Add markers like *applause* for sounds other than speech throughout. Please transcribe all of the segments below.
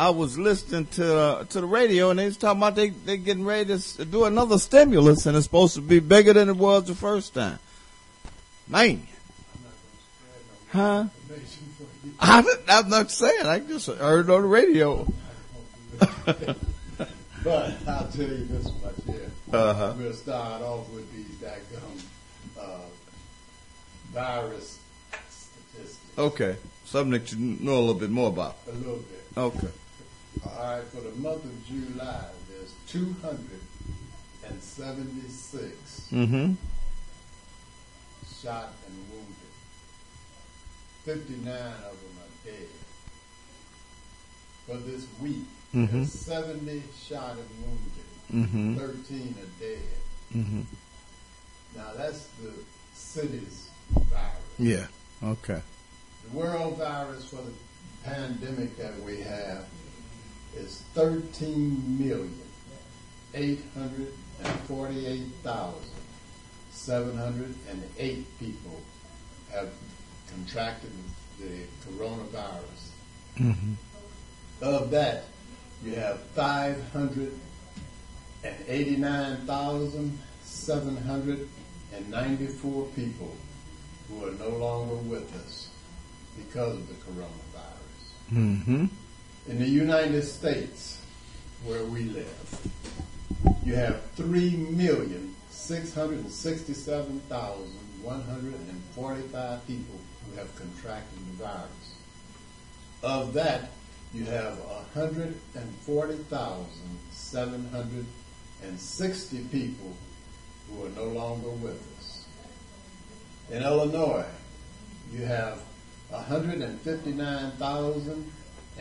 I was listening to uh, to the radio and they was talking about they they getting ready to do another stimulus and it's supposed to be bigger than it was the first time. Man, huh? I, *laughs* I'm not saying. I just heard it on the radio. *laughs* But I'll tell you this much here. Uh-huh. We'll start off with these daggum, uh, virus statistics Okay, something that you know a little bit more about. a little bit. Okay. All right, for the month of July, there's 276 Mm-hmm. shot and wounded. 59 of them are dead. For this week, Mhm. there's 70 shot and wounded. Mm-hmm. 13 are dead. Mm-hmm. Now that's the city's virus. Yeah. Okay. The world virus for the pandemic that we have is thirteen million eight hundred and forty-eight thousand seven hundred and eight people have contracted the coronavirus. Mm-hmm. Of that, you have 589,794 people who are no longer with us because of the coronavirus. Mm-hmm. In the United States, where we live, you have 3,667,145 people who have contracted the virus. Of that, you have 140,760 people who are no longer with us. In Illinois, you have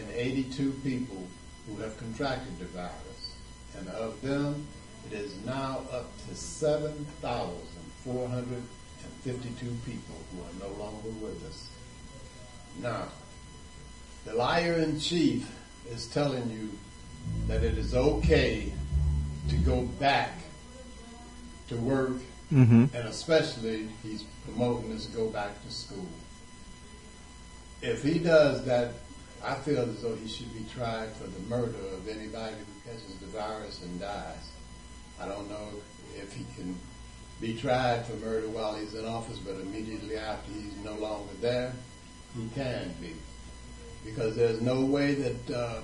159,082 people who have contracted the virus. And of them, it is now up to 7,452 people who are no longer with us. Now, the liar in chief is telling you that it is okay to go back to work, Mm-hmm. and especially he's promoting us to go back to school. If he does that, I feel as though he should be tried for the murder of anybody who catches the virus and dies. I don't know if he can be tried for murder while he's in office, but immediately after he's no longer there, he can be. Because there's no way that uh,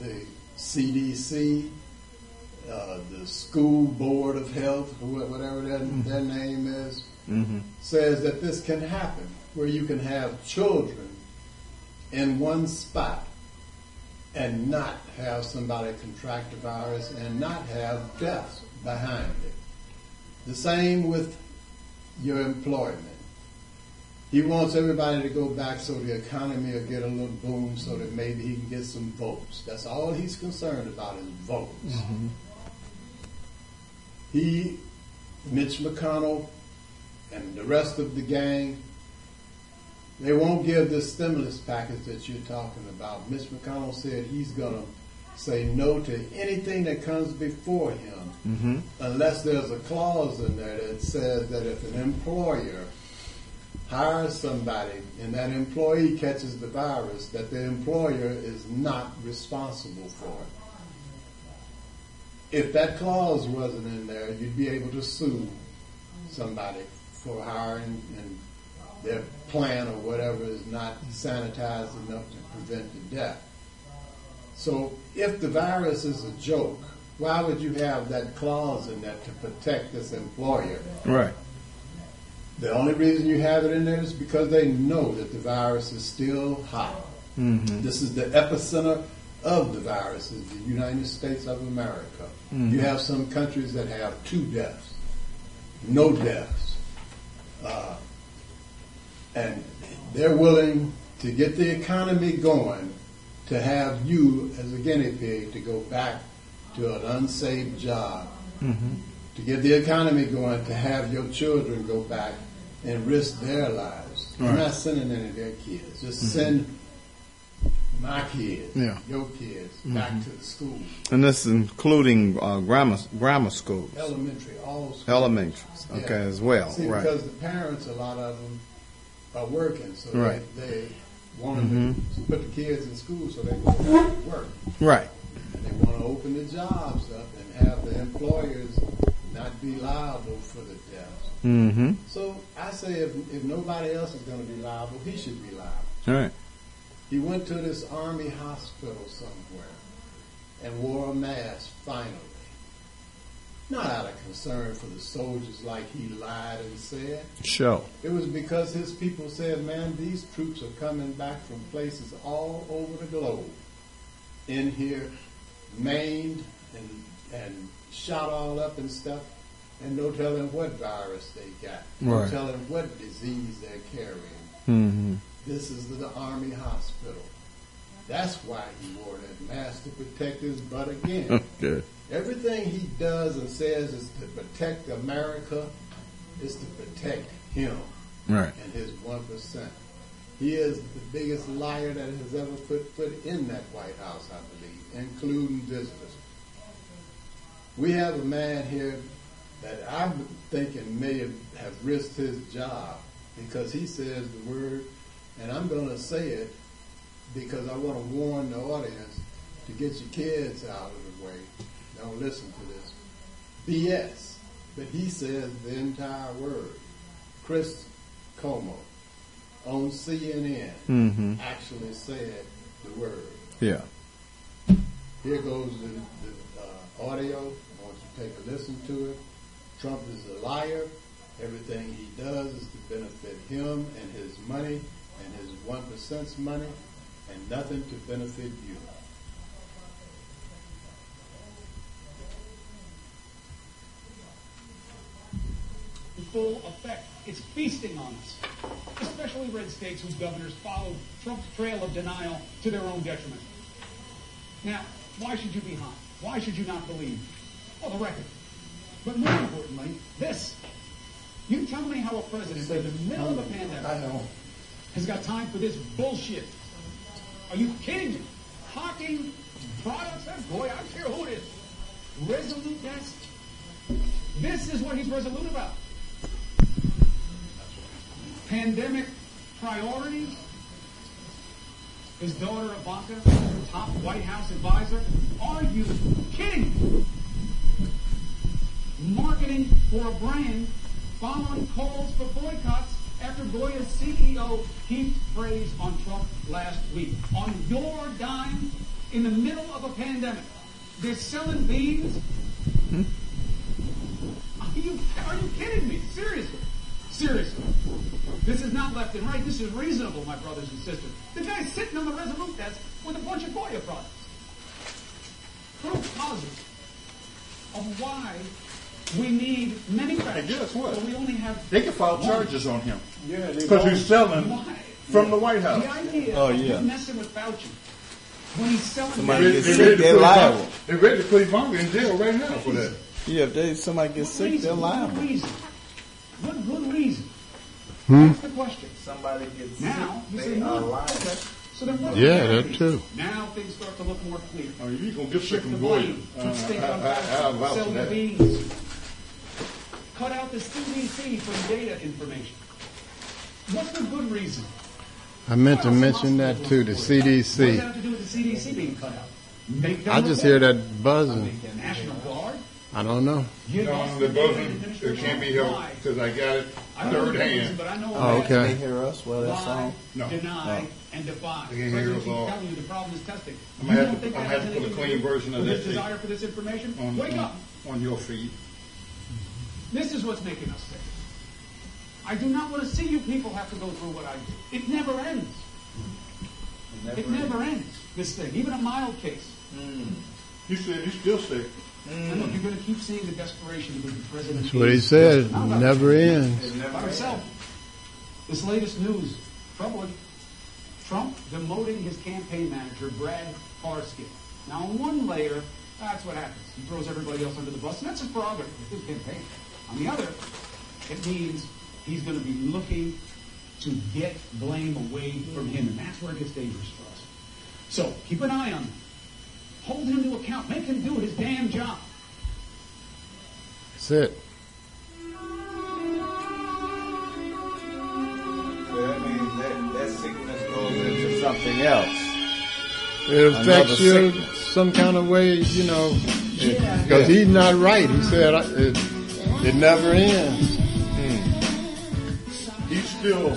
the CDC, uh, the School Board of Health, whatever their, their name is, Mm-hmm. says that this can happen, where you can have children in one spot and not have somebody contract the virus and not have deaths behind it. The same with your employment. He wants everybody to go back so the economy will get a little boom so that maybe he can get some votes. That's all he's concerned about is votes. Mm-hmm. He, Mitch McConnell, and the rest of the gang, they won't give this stimulus package that you're talking about. Mitch McConnell said he's going to say no to anything that comes before him Mm-hmm. unless there's a clause in there that says that if an employer hires somebody and that employee catches the virus, that the employer is not responsible for it. If that clause wasn't in there, you'd be able to sue somebody for hiring and their plan or whatever is not sanitized enough to prevent the death. So if the virus is a joke, why would you have that clause in there to protect this employer? Right. The only reason you have it in there is because they know that the virus is still hot. Mm-hmm. This is the epicenter of the virus, is the United States of America. You have some countries that have two deaths, no deaths. Uh, and they're willing to get the economy going to have you as a guinea pig to go back to an unsafe job, mm-hmm. to get the economy going, to have your children go back and risk their lives. I'm not sending any of their kids. Just mm-hmm. send my kids, Yeah. your kids, back mm-hmm. to the school, And this is including uh, grammar grammar schools, elementary, all schools. elementaries, okay, Yeah. as well. See, right. because the parents, a lot of them are working, so Right. they, they wanting to put the kids in school so they can go to work. Right. And they want to open the jobs up and have the employers not be liable for the deaths. Mm-hmm. So I say if, if nobody else is going to be liable, he should be liable. All right. He went to this army hospital somewhere and wore a mask finally. Not out of concern for the soldiers like he lied and said. Show. It was because his people said, man, these troops are coming back from places all over the globe in here, maimed and, and shot all up and stuff, and no telling what virus they got. No Right. telling what disease they're carrying. Mm-hmm. This is the Army hospital. That's why he wore that mask to protect his butt again. *laughs* Good. Everything he does and says is to protect America, is to protect him Right. and his one percent. He is the biggest liar that has ever put foot in that White House, I believe, including visitors. We have a man here that I'm thinking may have, have risked his job because he says the word, and I'm going to say it because I want to warn the audience to get your kids out of the way. Don't listen to this. BS. But he says the entire word. Chris Cuomo on CNN Mm-hmm. actually said the word. Yeah. Here goes the, the uh, audio. I want you to take a listen to it. Trump is a liar. Everything he does is to benefit him and his money and his one percent's money, and nothing to benefit you. In full effect. It's feasting on us, especially red states whose governors followed Trump's trail of denial to their own detriment. Now, why should you be hot? Why should you not believe? Well, the record. But more importantly, this. You tell me how a president in the middle of a pandemic I know. has got time for this bullshit. Are you kidding me? Hawking products? That boy, I don't care who it is. Resolute desk. This is what he's resolute about. Pandemic priorities. His daughter Ivanka, top White House advisor. Are you kidding me? Marketing for a brand following calls for boycotts after Goya's CEO heaped praise on Trump last week. On your dime, in the middle of a pandemic, they're selling beans. Hmm? Are you, are you kidding me? Seriously. Seriously. This is not left and right. This is reasonable, my brothers and sisters. The guy's sitting on the Resolute desk with a bunch of Goya products. Proof positive of why we need manufacturers. And guess what? But we only have They can file one. charges on him Yeah, because he's selling Why? from the White House. The idea Oh, yeah. you messing with Fauci when he's selling Somebody gets sick, ready to they're liable. They're ready to put Ivanka in jail right now for that. Yeah, if they somebody gets What sick, reason? they're What liable. Reason? What good reason? That's the question. Somebody gets Now, you say no. Okay. So then what? Yeah, that too. Now things start to look more clear. I mean, you gonna get sick and go from Goya. Uh, stink on I- I- I'll Fauci. vouch Sell the beans. Cut out the CDC from data information. What's the good reason? I meant to mention that too, the do? What does that CDC. have to do with the CDC being cut out? Make them I just report. hear that buzzing. National Guard. I don't know. You No, the the buzzing, administration. it can't be helped Why? because I got it I know third the reason, hand. but I know Oh, okay. They hear us. Well, that's lie, all. No. deny, No. and defy. They can't hear President us keeps all. telling you the problem is testing. I'm You gonna have to- think I'm that gonna have to put a clean version of this. that desire for this information? on, Wake on, up. on your feed. This is what's making us sick. I do not want to see you people have to go through what I do. It never ends. It never ends, this thing. Even a mild case. Hmm. He said he's still sick. And look, you're going to keep seeing the desperation of the president. That's what he said. Never ends. By himself. This latest news, troubling. Trump demoting his campaign manager, Brad Parscale. Now, on one layer, that's what happens. He throws everybody else under the bus, and that's his prerogative. It's his campaign. On the other, it means he's going to be looking to get blame away from him, and that's where it gets dangerous for us. So, keep an eye on him. Hold him to account. Make him do his damn job. That's it. So that means that, that sickness goes into anything else. It affects Another you sickness. some kind of way, you know, because he's not right. He said it, it never ends. Hmm. He's still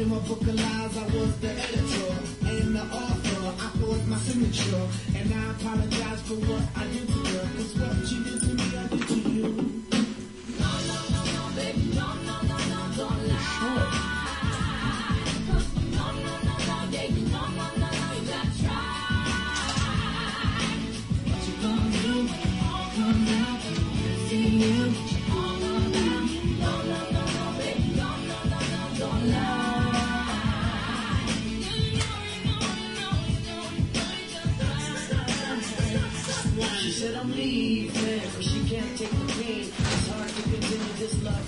She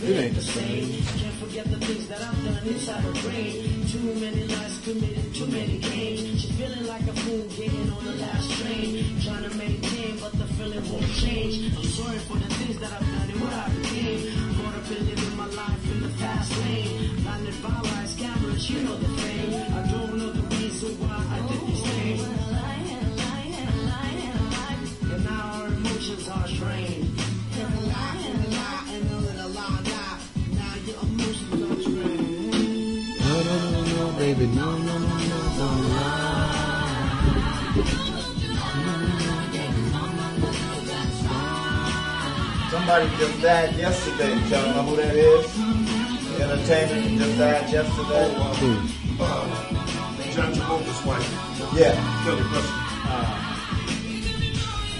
It ain't the same. Can't forget the things that I've done inside her brain. Too many lies committed, too many games. She's feeling like a fool getting on the last train. Trying to maintain, but the feeling won't change. I'm sorry for the things that I've done and what I became. Caught up in living my life in the fast lane. Blinded by lies, cameras, you know the thing. I don't know the reason why I did these things. And now our emotions are strained. No, no, baby, no, no, no, no. Somebody just died yesterday. Y'all know who that is? The entertainer just died yesterday. John Travolta's wife, Yeah. Kelly Preston.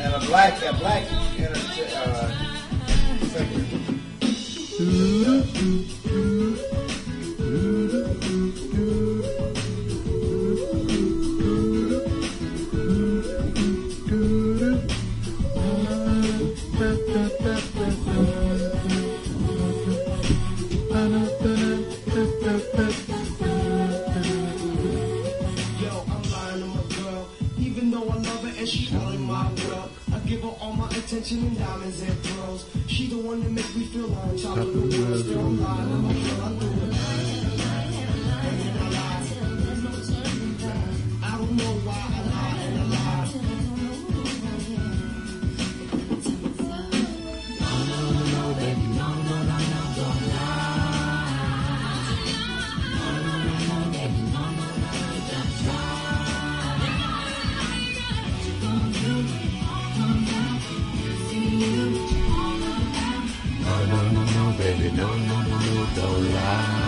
And a black, a black enter- uh, singer. Yo, I'm lying on my girl. Even though I love her and she all in my world. I give her all my attention and diamonds and pearls. She the one that makes me feel like I'm top of the world. Still I'm lying on my girl. I baby, no, no, no, don't lie.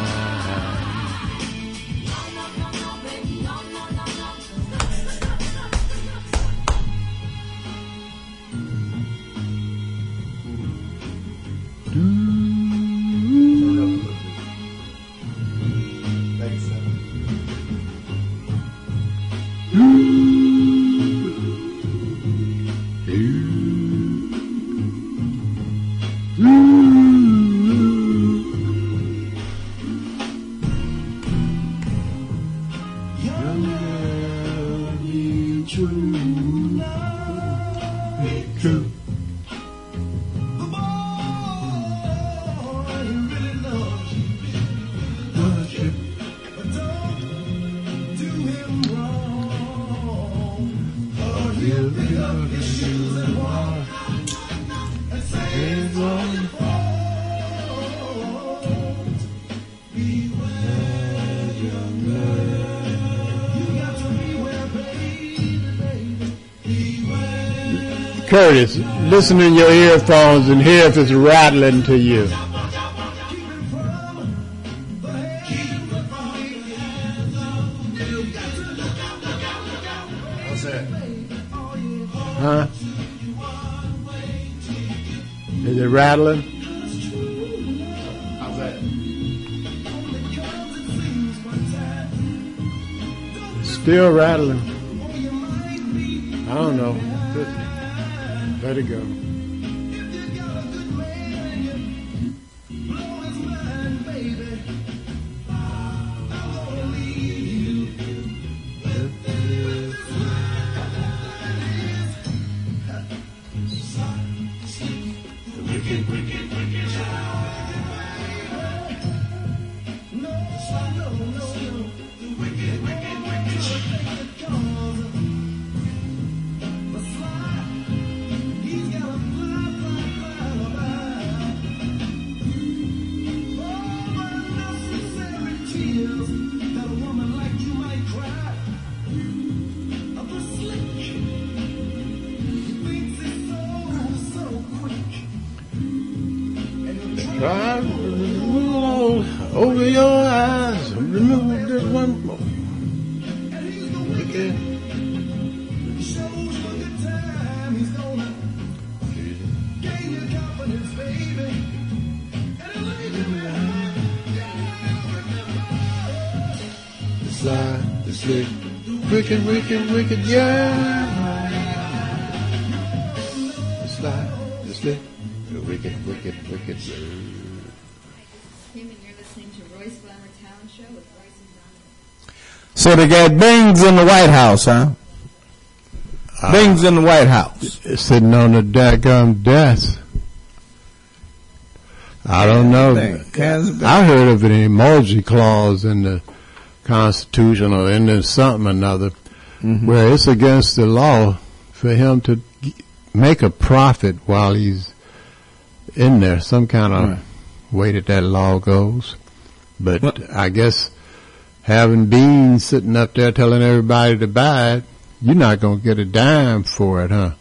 Curtis, listen in your earphones and hear if it's rattling to you. What's that? Huh? Is it rattling? So they got Bings in the White House, huh? Bings in the White House. sitting on the daggum desk. I don't know. I heard of an emolument clause in the Constitution or in the something or another Mm-hmm. where it's against the law for him to make a profit while he's in there. Some kind of Right. way that that law goes. But Well- I guess having beans sitting up there telling everybody to buy it, you're not going to get a dime for it, huh?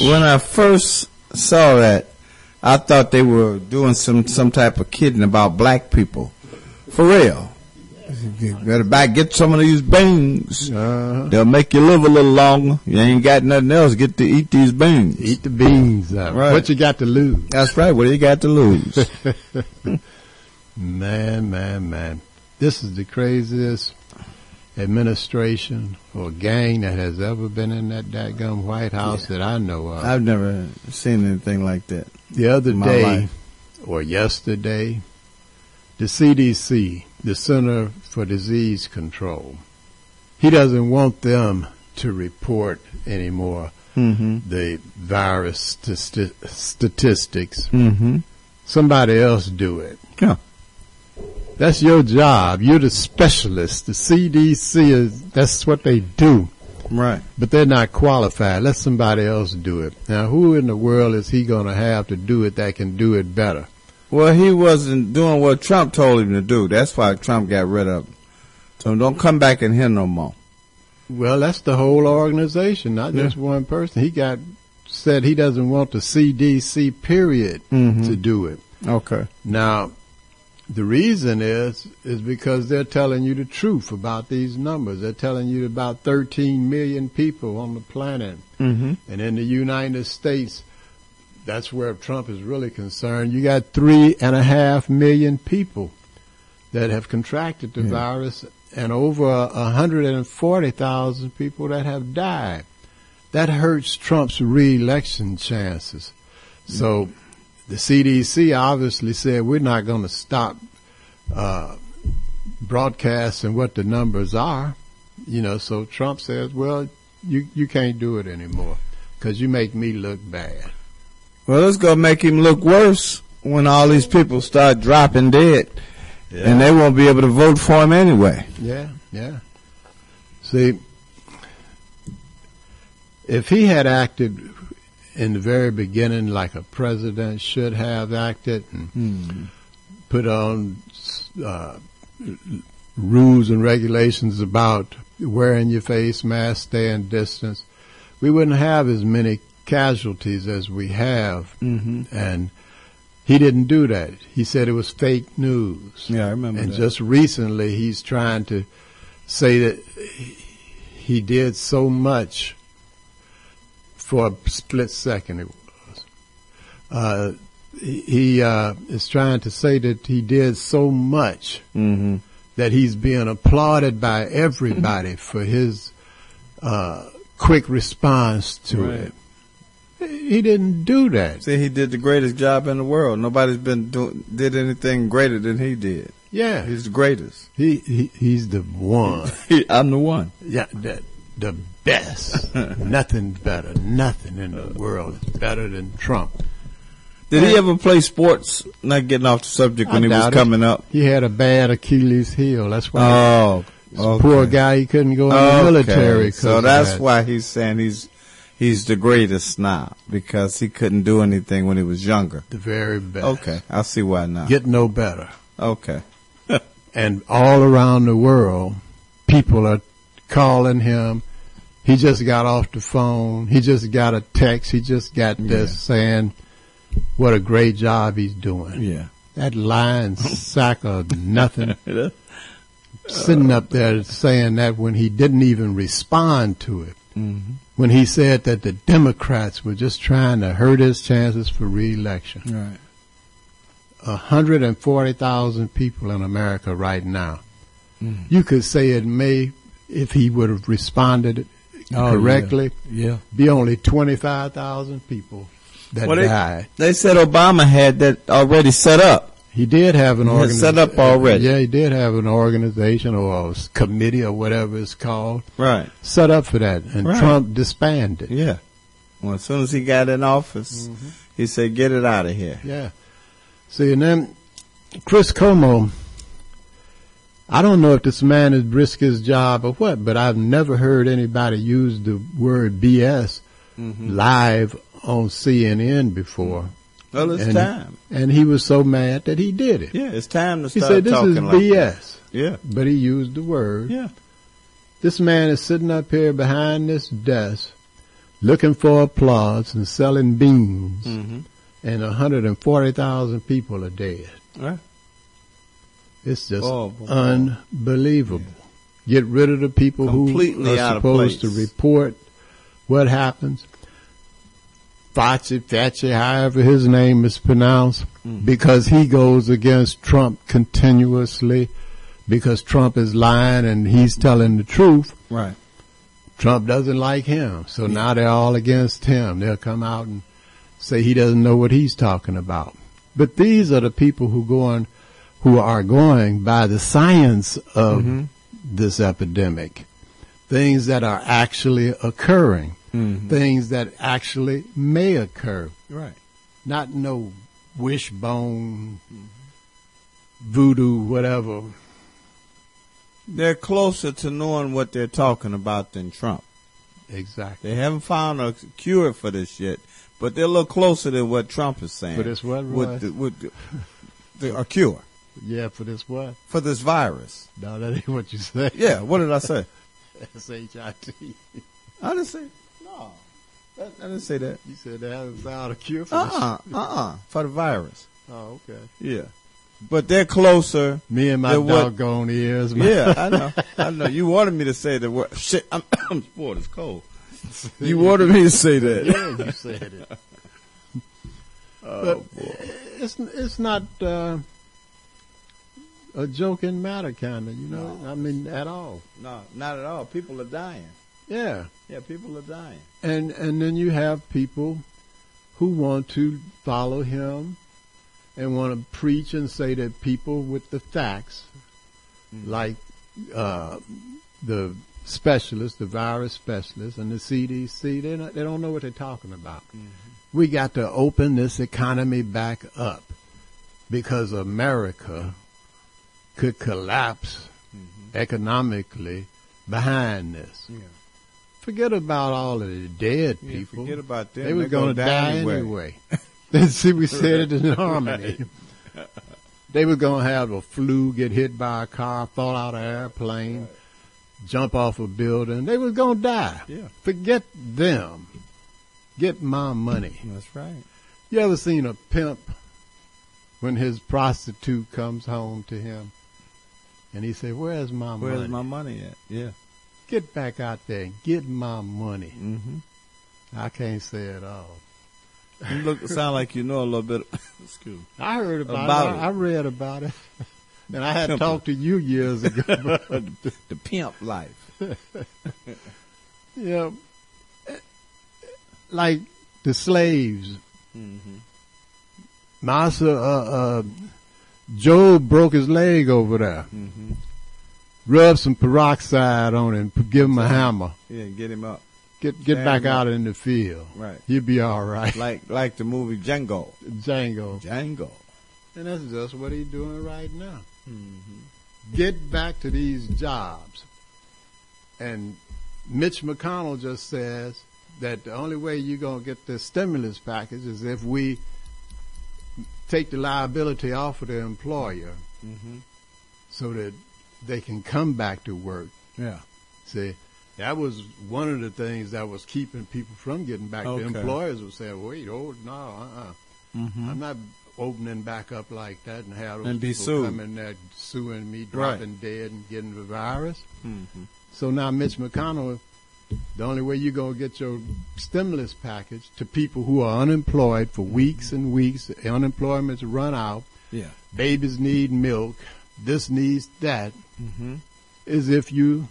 When I first saw that, I thought they were doing some some type of kidding about black people. For real. You better buy, get some of these beans. Uh, They'll make you live a little longer. You ain't got nothing else. Get to eat these beans. eat the beans up. Right. What you got to lose? That's right. What do you got to lose? *laughs* *laughs* Man, man, man. This is the craziest administration or gang that has ever been in that dadgum White House that I know of. I've never seen anything like that. the other day life. or yesterday, the CDC, the Center for Disease Control, he doesn't want them to report anymore Mm-hmm. the virus sti- statistics. Mm-hmm. Somebody else do it. Yeah. That's your job. You're the specialist. The CDC is, that's what they do. Right. But they're not qualified. Let somebody else do it. Now, who in the world is he going to have to do it that can do it better? Well, he wasn't doing what Trump told him to do. That's why Trump got rid of him. So don't come back in here no more. Well, that's the whole organization, not Yeah. just one person. He got said he doesn't want the CDC period Mhm. to do it. Okay. Now, the reason is is because they're telling you the truth about these numbers. They're telling you about 13 million people on the planet, Mm-hmm. and in the United States, that's where Trump is really concerned. You got three and a half million people that have contracted the Yeah. virus, and over hundred and forty thousand people that have died. That hurts Trump's reelection chances. So the CDC obviously said we're not going to stop uh, broadcasting what the numbers are. You know, so Trump says, "Well, you you can't do it anymore because you make me look bad." Well, it's gonna make him look worse when all these people start dropping dead, and they won't be able to vote for him anyway. Yeah, yeah. See, if he had acted in the very beginning like a president should have acted and Hmm. put on uh, rules and regulations about wearing your face mask, staying distance, we wouldn't have as many casualties as we have. Mm-hmm. And he didn't do that. He said it was fake news. Yeah, I remember And that. just recently, he's trying to say that he did so much for a split second. It was. Uh, he uh, is trying to say that he did so much Mm-hmm. that he's being applauded by everybody *laughs* for his uh, quick response to Right. it. He didn't do that. See, he did the greatest job in the world. Nobody's been doing did anything greater than he did. Yeah, He's the greatest. he, he he's the one. *laughs* I'm the one. Yeah, the, the best. *laughs* Nothing better. Nothing in the uh. world is better than Trump. Did he ever play sports? Not getting off the subject when I he was doubt it. coming up. He had a bad Achilles heel. That's why. Oh, This Poor guy, he couldn't go in the military. So that's that. why he's saying he's he's the greatest now because he couldn't do anything when he was younger. the very best. Okay, I see why now. Get no better. Okay, *laughs* And all around the world, people are calling him. He just got off the phone. He just got a text. He just got this Yeah. saying what a great job he's doing. yeah. That lying *laughs* sack of nothing *laughs* sitting up there saying that when he didn't even respond to it. Mm-hmm. When he said that the Democrats were just trying to hurt his chances for reelection. Right. 140,000 people in America right now. Mm. You could say it may, if he would have responded Oh, correctly, Yeah. be only 25,000 people that Well, they- died. They said Obama had that already set up. He did have an organization. set up already. Yeah, he did have an organization or a committee or whatever it's called Right. set up for that, and Right. Trump disbanded. Yeah. Well, as soon as he got in office, Mm-hmm. he said, "Get it out of here." Yeah. See, and then Chris Cuomo, I don't know if this man has risked his job or what, but I've never heard anybody use the word BS Mm-hmm. live on CNN before. Well, it's and, time. And he was so mad that he did it. Yeah, it's time to he said, this is like BS. that. Yeah. But he used the word. Yeah. This man is sitting up here behind this desk looking for applause and selling beans, Mm-hmm. and 140,000 people are dead. Right. It's just Oh, boy. unbelievable. Get rid of the people Completely who are supposed to report what happens. Fauci, Fauci, however his name is pronounced, Mm-hmm. because he goes against Trump continuously, because Trump is lying and he's telling the truth. Right. Trump doesn't like him, so now they're all against him. They'll come out and say he doesn't know what he's talking about. But these are the people who going, who are going by the science of Mm-hmm. this epidemic, things that are actually occurring, Mm-hmm. things that actually may occur, Right. not no wishbone, voodoo, whatever. They're closer to knowing what they're talking about than Trump. Exactly. They haven't found a cure for this yet, but they're a little closer than what Trump is saying. For this what, Roy? With, the, with the, the, a cure Yeah, for this what? for this virus. No, that ain't what you said. Yeah. What did I say? S-H-I-T. I didn't say. No. I, I didn't say that. You said haven't found a cure for Uh uh-uh, uh. For the virus. Oh, okay. Yeah. But they're closer. Me and my Then what- doggone ears. man. Yeah, I know. I know. You wanted me to say the word. Shit, I'm, *coughs* I'm bored. It's cold. You wanted me to say that. yeah, you said it. *laughs* Oh, But boy. it's it's not uh, a joking matter, kind of. You know, I mean, at all. No, not at all. People are dying. Yeah, Yeah, people are dying. and and then you have people who want to follow him and want to preach and say that people with the facts, like uh, the specialists, the virus specialists, and the CDC, they they don't know what they're talking about. We got to open this economy back up because America could collapse mm-hmm. economically behind this. Yeah. Forget about all of the dead Yeah, people. forget about them. They were going to die, anyway. anyway. *laughs* *laughs* See, we said it in harmony. *laughs* They were going to have a flu, get hit by a car, fall out of an airplane, jump off a building. They was going to die. Yeah. Forget them. Get my money. That's right. You ever seen a pimp when his prostitute comes home to him and he said, "Where's my Where's money? Where's my money at? Yeah. Get back out there and get my money." Mm-hmm. I can't say it all. You look *laughs* sound like you know a little bit. *laughs* Excuse me. I heard about, About it. it. I, read about it. *laughs* And I had Pimp. talked to you years ago. the, the pimp life. yeah. like the slaves. Mm-hmm. Master uh, uh, Job broke his leg over there. Mm-hmm. Rub some peroxide on it give him a hammer. Yeah, get him up. Get get Stand back up. out in the field. Right. You'll be all right. Like like the movie Django. Django. Django. And that's just what he's doing right now. Mm-hmm. Get back to these jobs. And Mitch McConnell just says that the only way you're going to get this stimulus package is if we take the liability off of the employer Mm-hmm. so that they can come back to work. Yeah. See, that was one of the things that was keeping people from getting back. Okay. The employers were saying, "Wait, oh no, uh-uh. Mm-hmm. I'm not opening back up like that and have those And be people sued. coming there suing me, dropping dead and getting the virus." Mm-hmm. So now Mitch McConnell, the only way you're gonna get your stimulus package to people who are unemployed for weeks and weeks, unemployment's run out, Yeah. babies need milk, this needs that, Mm-hmm. is if you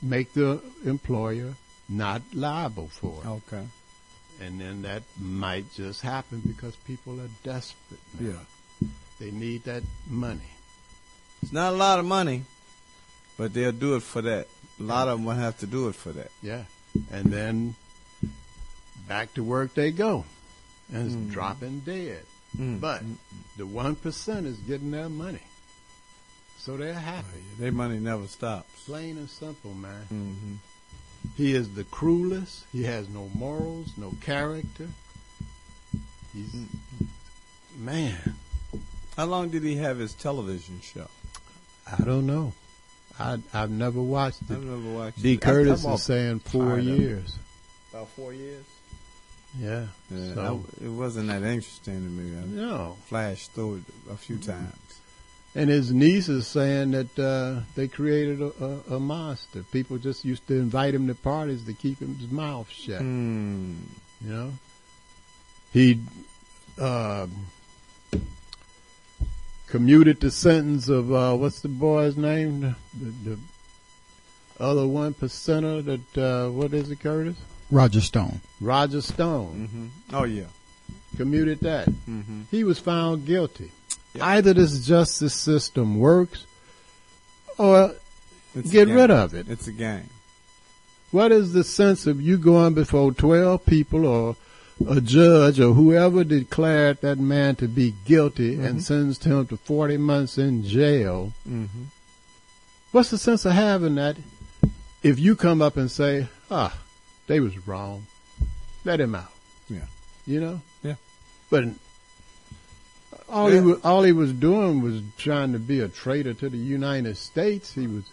make the employer not liable for it. Okay. And then that might just happen because people are desperate. now. Yeah. They need that money. It's not a lot of money, but they'll do it for that. A lot of them will have to do it for that. Yeah. And then back to work they go. And it's Mhm. dropping dead. Mm. But the 1% is getting their money. So they're happy. their money never stops. Plain and simple, man. Mm-hmm. He is the cruelest. He has no morals, no character. He's, man, How long did he have his television show? I don't know. I, I've never watched I've it. never watched D. it. Curtis is saying four tired of it. years. About four years. Yeah. Yeah, So, I- it wasn't that interesting to me. I no. flashed through it a few times. And his niece is saying that uh, they created a, a, a monster. People just used to invite him to parties to keep his mouth shut. Hmm. You know, he uh, commuted the sentence of uh, what's the boy's name? The, the, the other one percenter that uh, what is it, Curtis? Roger Stone. Roger Stone Mm-hmm. Oh yeah. commuted that. Mm-hmm. He was found guilty. Yep. Either this justice system works, or It's get rid of it. It's a game. What is the sense of you going before 12 people or a judge or whoever declared that man to be guilty and sentenced him to 40 months in jail? Mm-hmm. What's the sense of having that if you come up and say, ah, they was wrong. Let him out. Yeah. You know? Yeah. But all Yeah. he was, all he was doing was trying to be a traitor to the United States. He was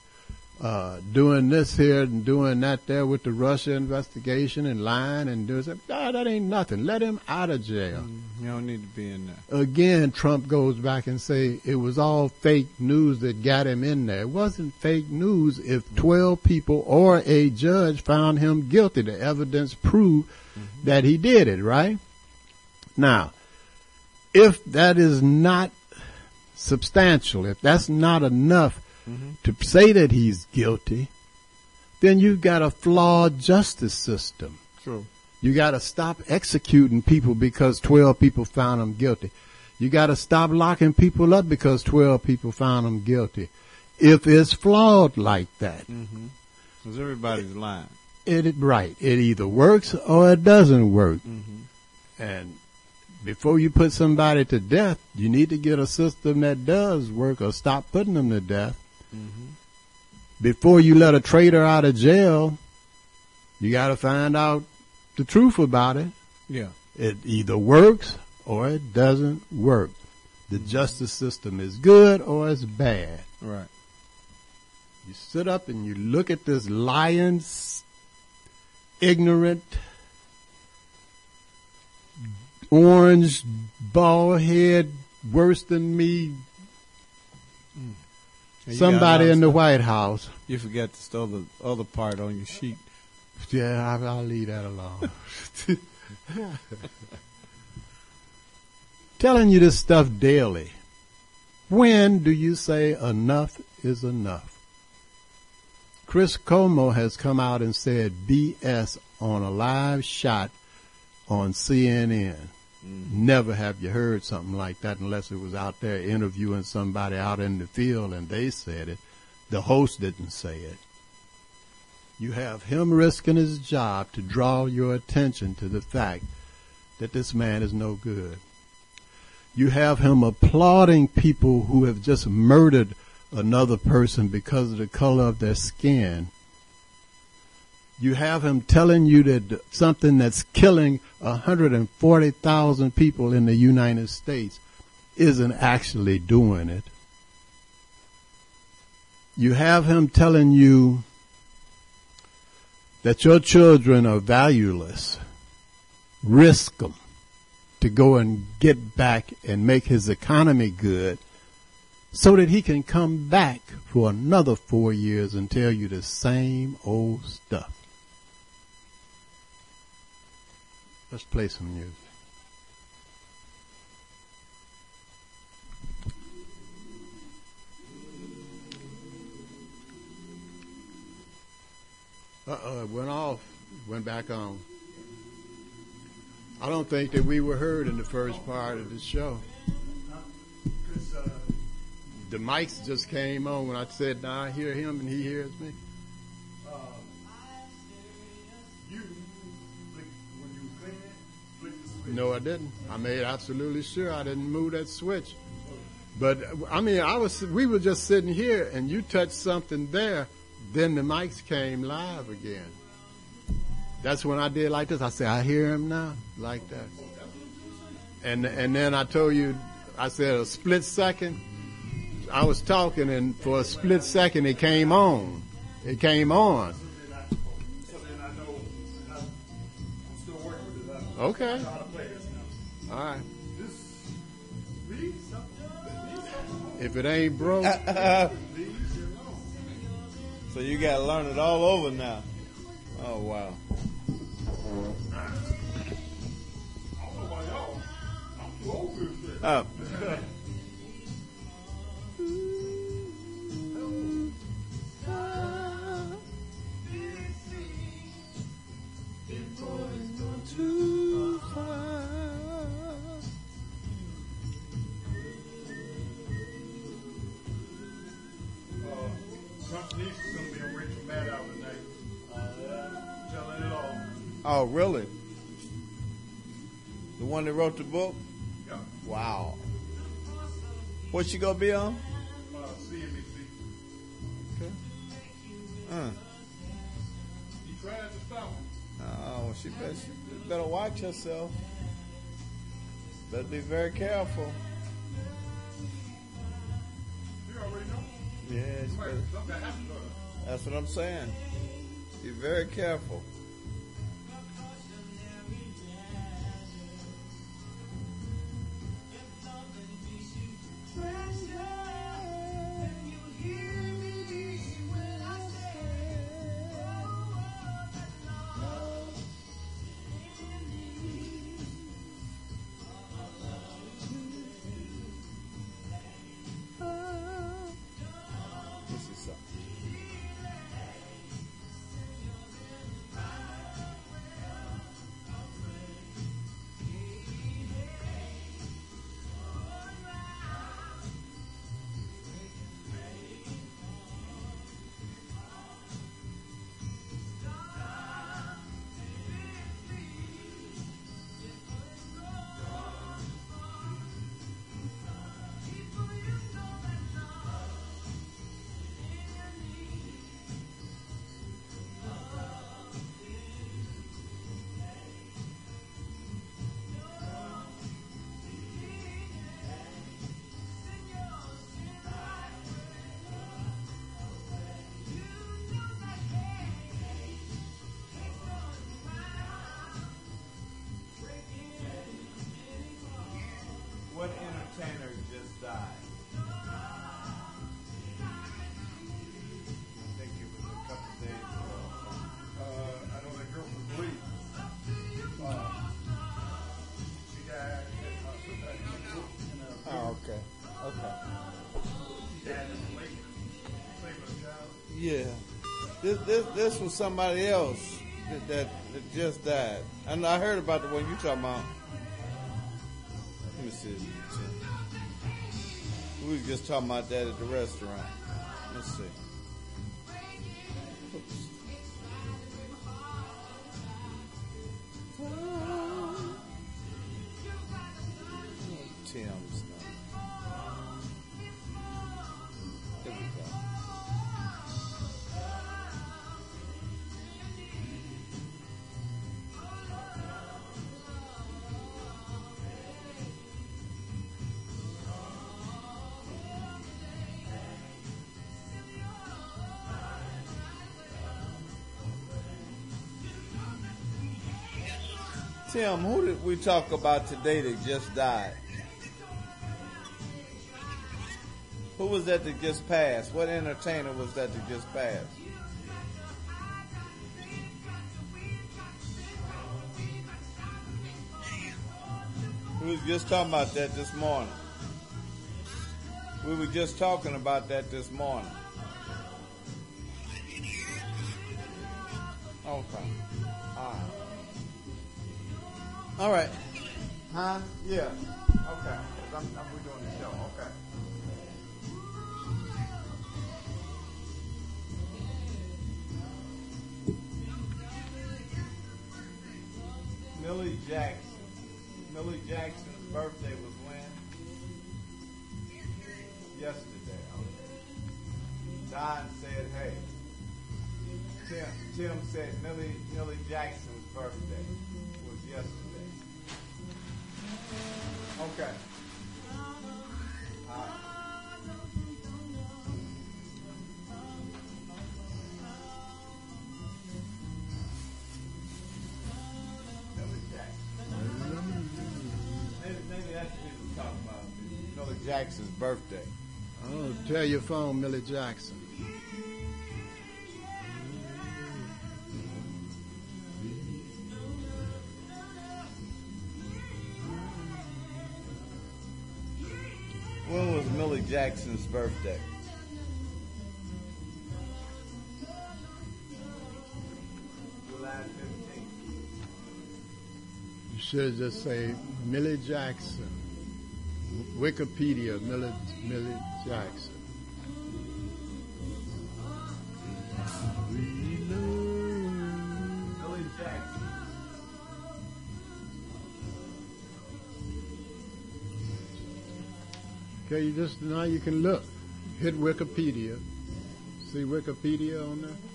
uh, doing this here and doing that there with the Russia investigation and lying and doing something. Ah, that ain't nothing. Let him out of jail. You don't need to be in there. Again, Trump goes back and say it was all fake news that got him in there. It wasn't fake news if 12 people or a judge found him guilty. The evidence proved that he did it, right? Now, if that is not substantial, if that's not enough to say that he's guilty, then you've got a flawed justice system. True. You got to stop executing people because 12 people found them guilty. You got to stop locking people up because 12 people found them guilty. If it's flawed like that, Mm-hmm. Because everybody's lying. it, it right. It either works or it doesn't work. Mm-hmm. And before you put somebody to death, you need to get a system that does work or stop putting them to death. Mm-hmm. Before you let a traitor out of jail, you got to find out the truth about it. Yeah. It either works or it doesn't work. The justice system is good or it's bad. Right. You sit up and you look at this lying, s- ignorant, orange, bald head, worse than me, you somebody in the White House. You forgot the other part on your sheet. Yeah, I, I'll leave that alone. *laughs* Telling you this stuff daily. When do you say enough is enough? Chris Cuomo has come out and said BS on a live shot on CNN. Never have you heard something like that unless it was out there interviewing somebody out in the field and they said it. The host didn't say it. You have him risking his job to draw your attention to the fact that this man is no good. You have him applauding people who have just murdered another person because of the color of their skin. You have him telling you that something that's killing 140,000 people in the United States isn't actually doing it. You have him telling you that your children are valueless. Risk them to go and get back and make his economy good so that he can come back for another four years and tell you the same old stuff. Let's play some music. Uh-oh, it went off, went back on. I don't think that we were heard in the first part of the show. The mics just came on when I said, now I hear him and he hears me. No, I didn't. I made absolutely sure I didn't move that switch. But I mean, I was we were just sitting here, and you touched something there. Then the mics came live again. That's when I did like this. I said, I hear him now, like that. And and then I told you, I said a split second. I was talking, and for a split second, it came on. It came on. Okay. All right. If it ain't broke, *laughs* So you got to learn it all over now. Oh wow. Oh. *laughs* Trump's niece is going to be on Rachel Maddow tonight. Telling it all. Oh really? The one that wrote the book? Yeah. Wow. What's she gonna be on? Uh, CNBC. Uh. He tried to stop him. Oh, she better, she better watch herself. Better be very careful. You already know. Yeah, she Somebody, better- something happened to her. that's what I'm saying. Be very careful. This This this was somebody else. that, that, that just died. And I heard about the one you talking about. Let me see. We was just talking about that at the restaurant. Tim, who did we talk about today that just died? Who was that that just passed? What entertainer was that that just passed? We was just talking about that this morning. We were just talking about that this morning. Okay. All right. Huh? Yeah. Okay. I'm, I'm, Jackson's birthday. Oh, tell your phone, Millie Jackson. When was Millie Jackson's birthday? July 15th. You should just say Millie Jackson. Wikipedia, Millie, Millie Jackson. Jackson. Okay, you just now you can look. Hit Wikipedia. See Wikipedia on there?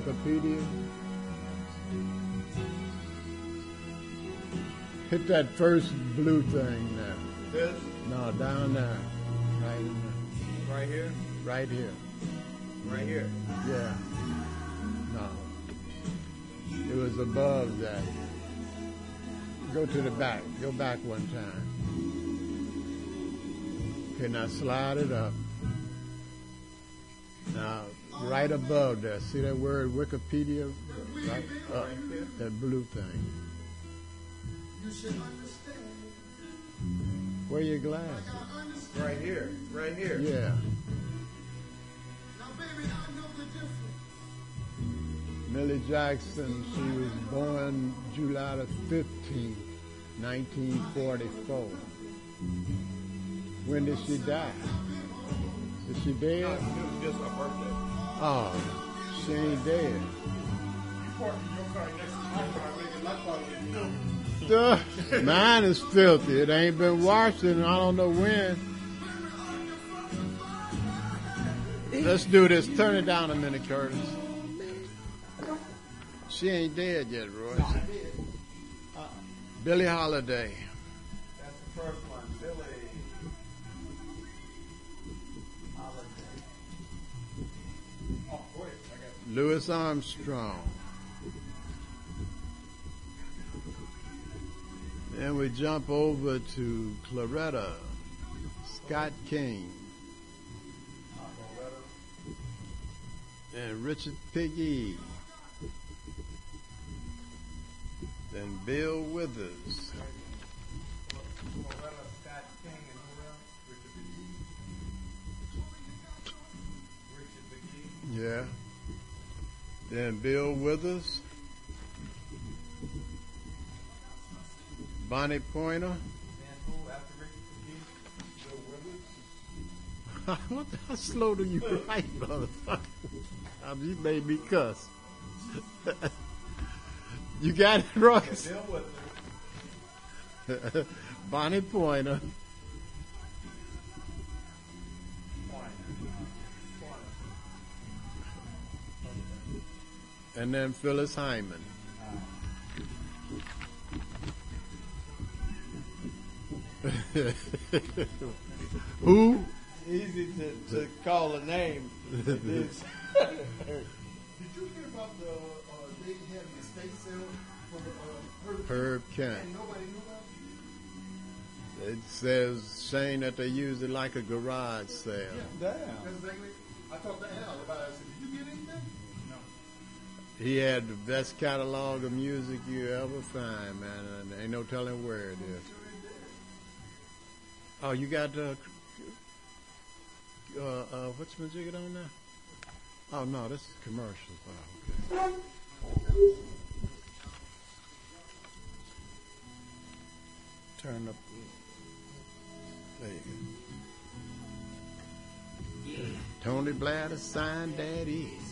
Wikipedia. Hit that first blue thing there. This No, down there. Right in there. right here, Right here. right here. Yeah. No. It was above that. Go to the back. Go back one time. Okay, now slide it up. Now, right above there. see that word Wikipedia? Right up. That blue thing. Wear your glasses. Right here, right here. Yeah. Millie Jackson, she was born July the 15th, 1944. When did she die? Is she No, dead? it was just her birthday. Oh, she ain't dead. Mine is filthy. It ain't been washed in I don't know when. Let's do this. Turn it down a minute, Curtis. She ain't dead yet, Roy. Billie Holiday. That's the first Louis Armstrong. Then we jump over to Coretta, Scott King, and Richard Piggy. Then Bill Withers. Morella, Then Bill Withers. Bonnie Pointer. Then who after Richard McGee? Bill Withers. what the how slow do you write, motherfucker? You made me cuss. *laughs* you got it, Royce? Bonnie Pointer. And then Phyllis Hyman. *laughs* Who? Easy to, to call a name. Did you hear about the uh, lady having a estate sale for uh, her? Herb Kent. And nobody knew about it? It says saying that they use it like a garage sale. Damn. That's exactly. I talked to Al about it. He had the best catalog of music you ever find, man, and ain't no telling where it is. Oh, you got uh, uh, uh what's the jigget on there? Oh no, this is commercial. Oh, okay. Turn up. There you go. Tony Blair, the sign that is.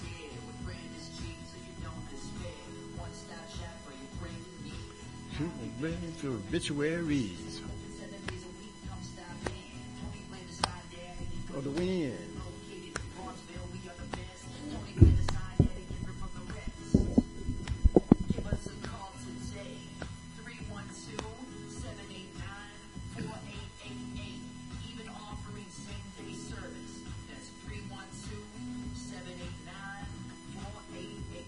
Day service. That's 312 789 488.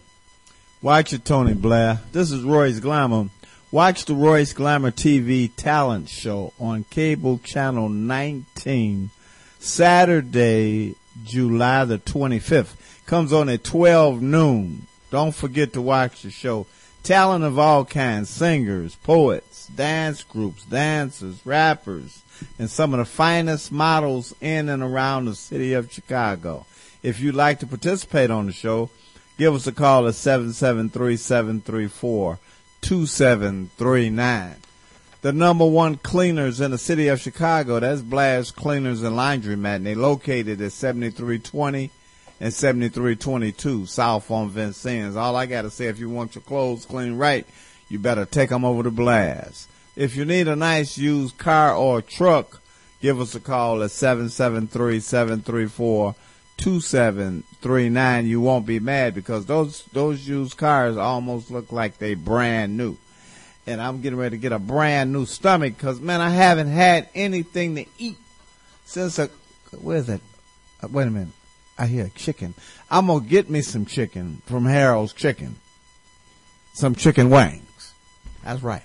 Watch it, Tony Blair. This is Royce Glamour. Watch the Royce Glamour TV talent show on cable channel 19 Saturday, July the 25th. Comes on at 12 noon. Don't forget to watch the show. Talent of all kinds, singers, poets, dance groups, dancers, rappers, and some of the finest models in and around the city of Chicago. If you'd like to participate on the show, give us a call at 773-734-2739. The number one cleaners in the city of Chicago, that's Blast Cleaners and Laundromat, and they located at 7320 and 7322 South on Vincennes. All I got to say, if you want your clothes cleaned right, you better take them over to Blast. If you need a nice used car or truck, give us a call at 773-734-2739. You won't be mad because those, those used cars almost look like they brand new. And I'm getting ready to get a brand new stomach because, man, I haven't had anything to eat since a, where's that? Uh, wait a minute. I hear chicken. I'm gonna get me some chicken from Harold's Chicken. Some chicken wings. That's right.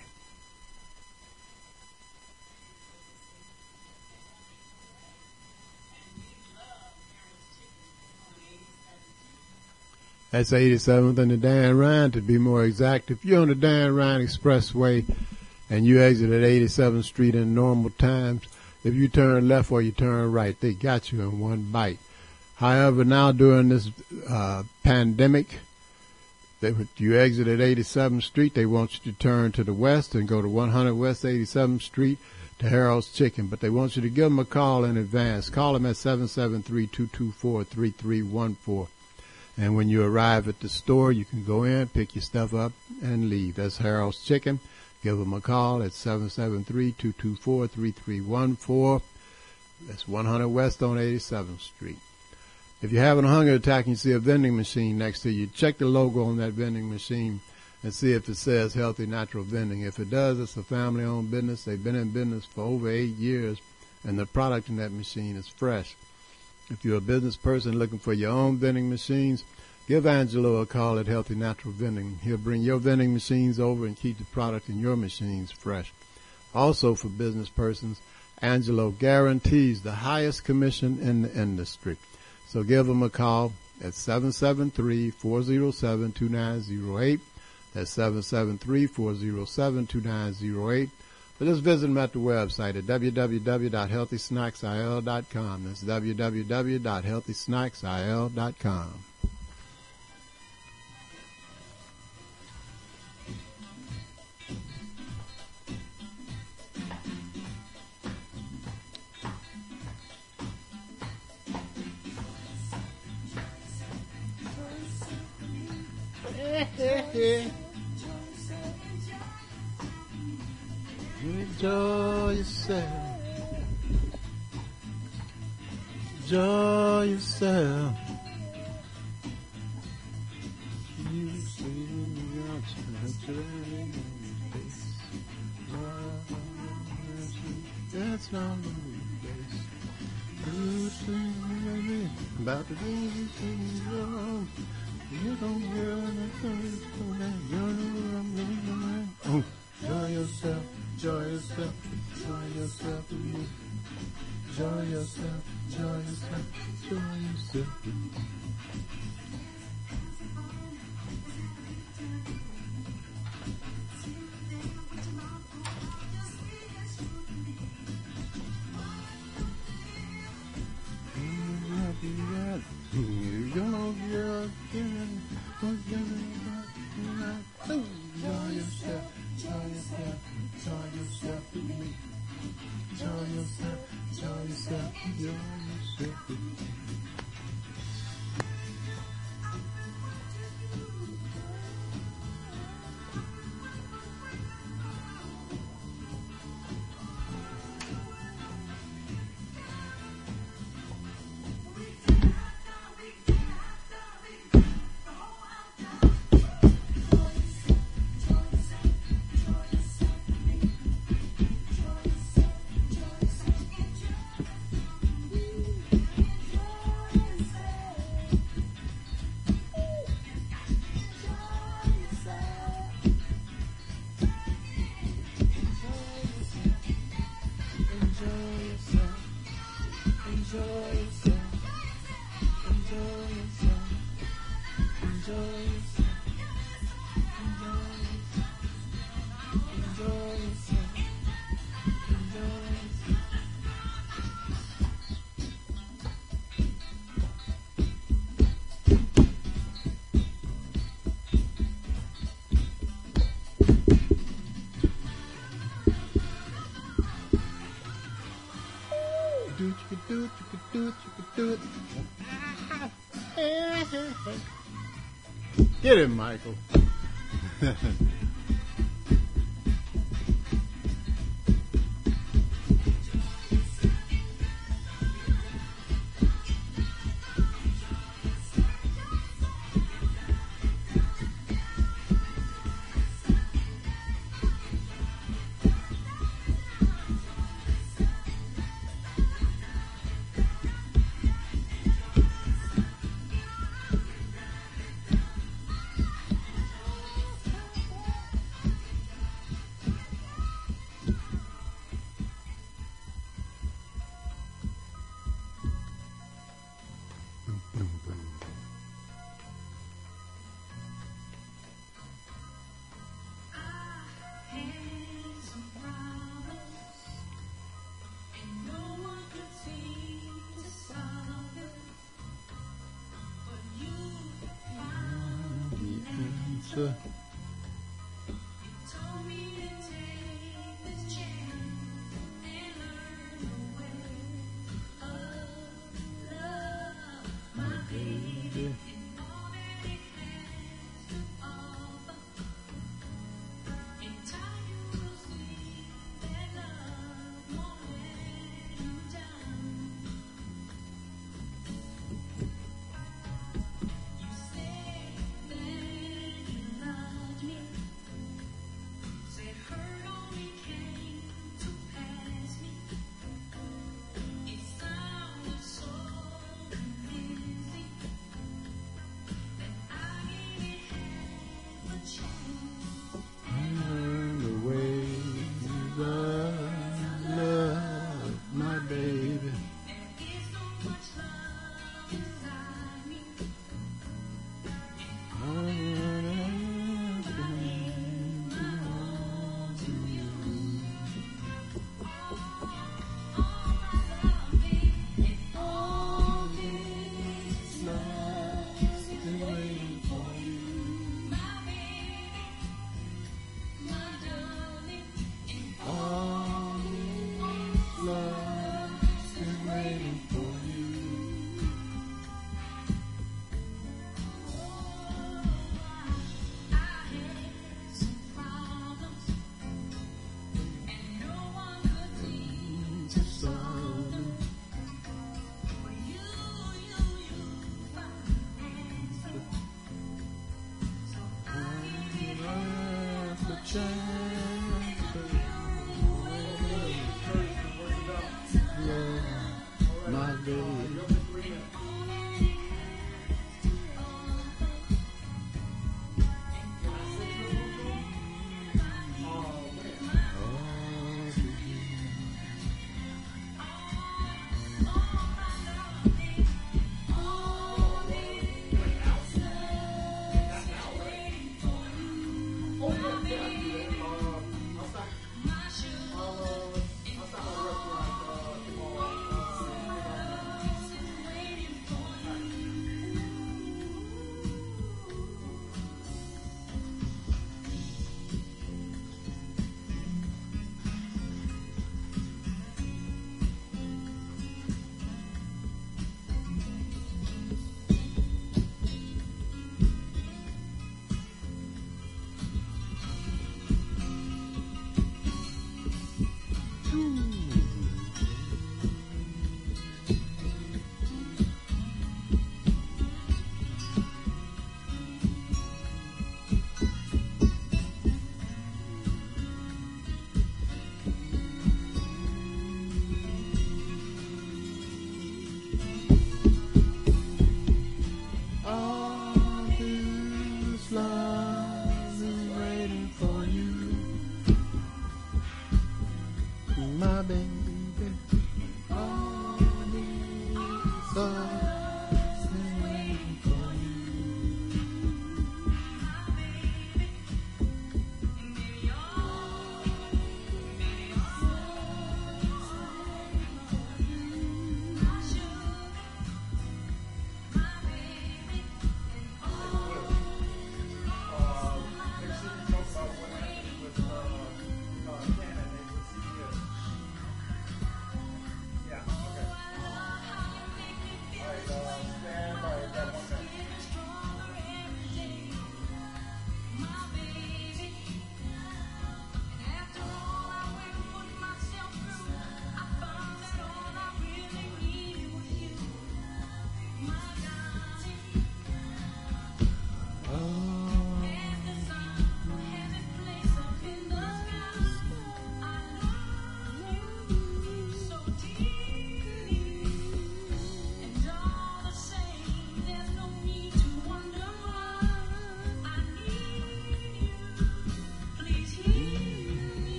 That's 87th and the Dan Ryan to be more exact. If you're on the Dan Ryan Expressway and you exit at 87th Street in normal times, if you turn left or you turn right, they got you in one bite. However, now during this uh, pandemic, they, you exit at 87th Street, they want you to turn to the west and go to 100 West 87th Street to Harold's Chicken. But they want you to give them a call in advance. Call them at 773-224-3314. And when you arrive at the store, you can go in, pick your stuff up, and leave. That's Harold's Chicken. Give them a call at 773-224-3314. That's 100 West on 87th Street. If you're having a hunger attack and you see a vending machine next to you, check the logo on that vending machine and see if it says healthy natural vending. If it does, it's a family owned business. They've been in business for over eight years and the product in that machine is fresh. If you're a business person looking for your own vending machines, give Angelo a call at Healthy Natural Vending. He'll bring your vending machines over and keep the product in your machines fresh. Also for business persons, Angelo guarantees the highest commission in the industry. So give him a call at 773-407-2908. That's 773-407-2908. But just visit them at the website at www.healthysnacksil.com. That's www.healthysnacksil.com. *laughs* Enjoy yourself. Enjoy yourself. You see me out That's not the place. You see me about do things wrong. You don't hear anything from that. You know I'm living Oh, enjoy yourself, enjoy yourself, enjoy yourself. Enjoy yourself, enjoy yourself, do, you Get him, Michael. *laughs*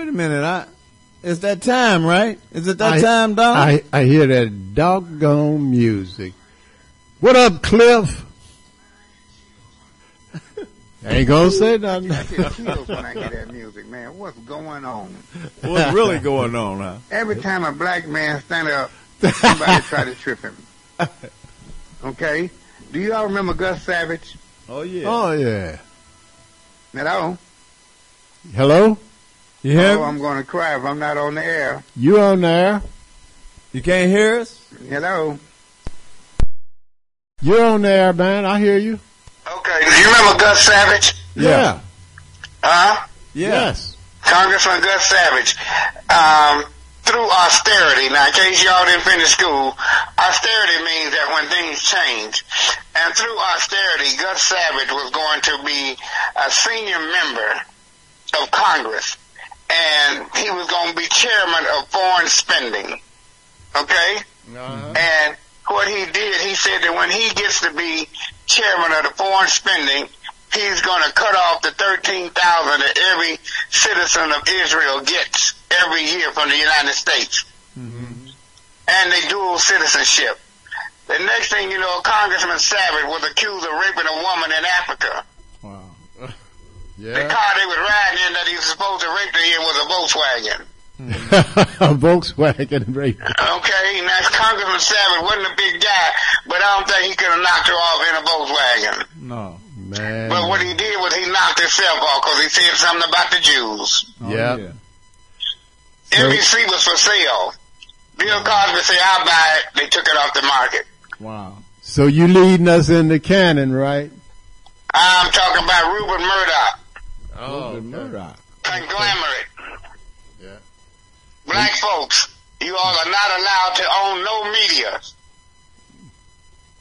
Wait a minute. I, it's that time, right? Is it that I- time, Don? I, I hear that doggone music. What up, Cliff? I *laughs* Ain't gonna say nothing. I get chills when I hear that *laughs* music, man. What's going on? What's really going on, huh? Every time a black man stand up, somebody *laughs* try to trip him. Okay? Do you all remember Gus Savage? Oh yeah. Oh yeah. Hello? Hello? You hear? Oh, I'm going to cry if I'm not on the air. You on there? you can't hear us? Hello? You're on there, man. I hear you. Okay. Do you remember Gus Savage? Yeah. Huh? Yes. Congressman Gus Savage. Um, through austerity, now in case y'all didn't finish school, austerity means that when things change. And through austerity, Gus Savage was going to be a senior member of Congress. And he was going to be chairman of foreign spending. Okay? Uh-huh. And what he did, he said that when he gets to be chairman of the foreign spending, he's going to cut off the thirteen thousand that every citizen of Israel gets every year from the United States, and they dual citizenship. The next thing you know, Congressman Savage was accused of raping a woman in Africa. Wow. The Yeah. car they was riding in that he was supposed to rape her in was a Volkswagen. a *laughs* Volkswagen rape. Okay, now Congressman Savage wasn't a big guy, but I don't think he could have knocked her off in a Volkswagen. No. Man. But what he did was he knocked himself off because he said something about the Jews. Oh, Yeah. yeah. So- NBC was for sale. Bill Cosby said, I'll buy it. They took it off the market. Wow. So you leading us into canon, right? I'm talking about Rupert Murdoch, Oh, Rupert Murdoch. conglomerate. Yeah. Black folks, you all are not allowed to own no media.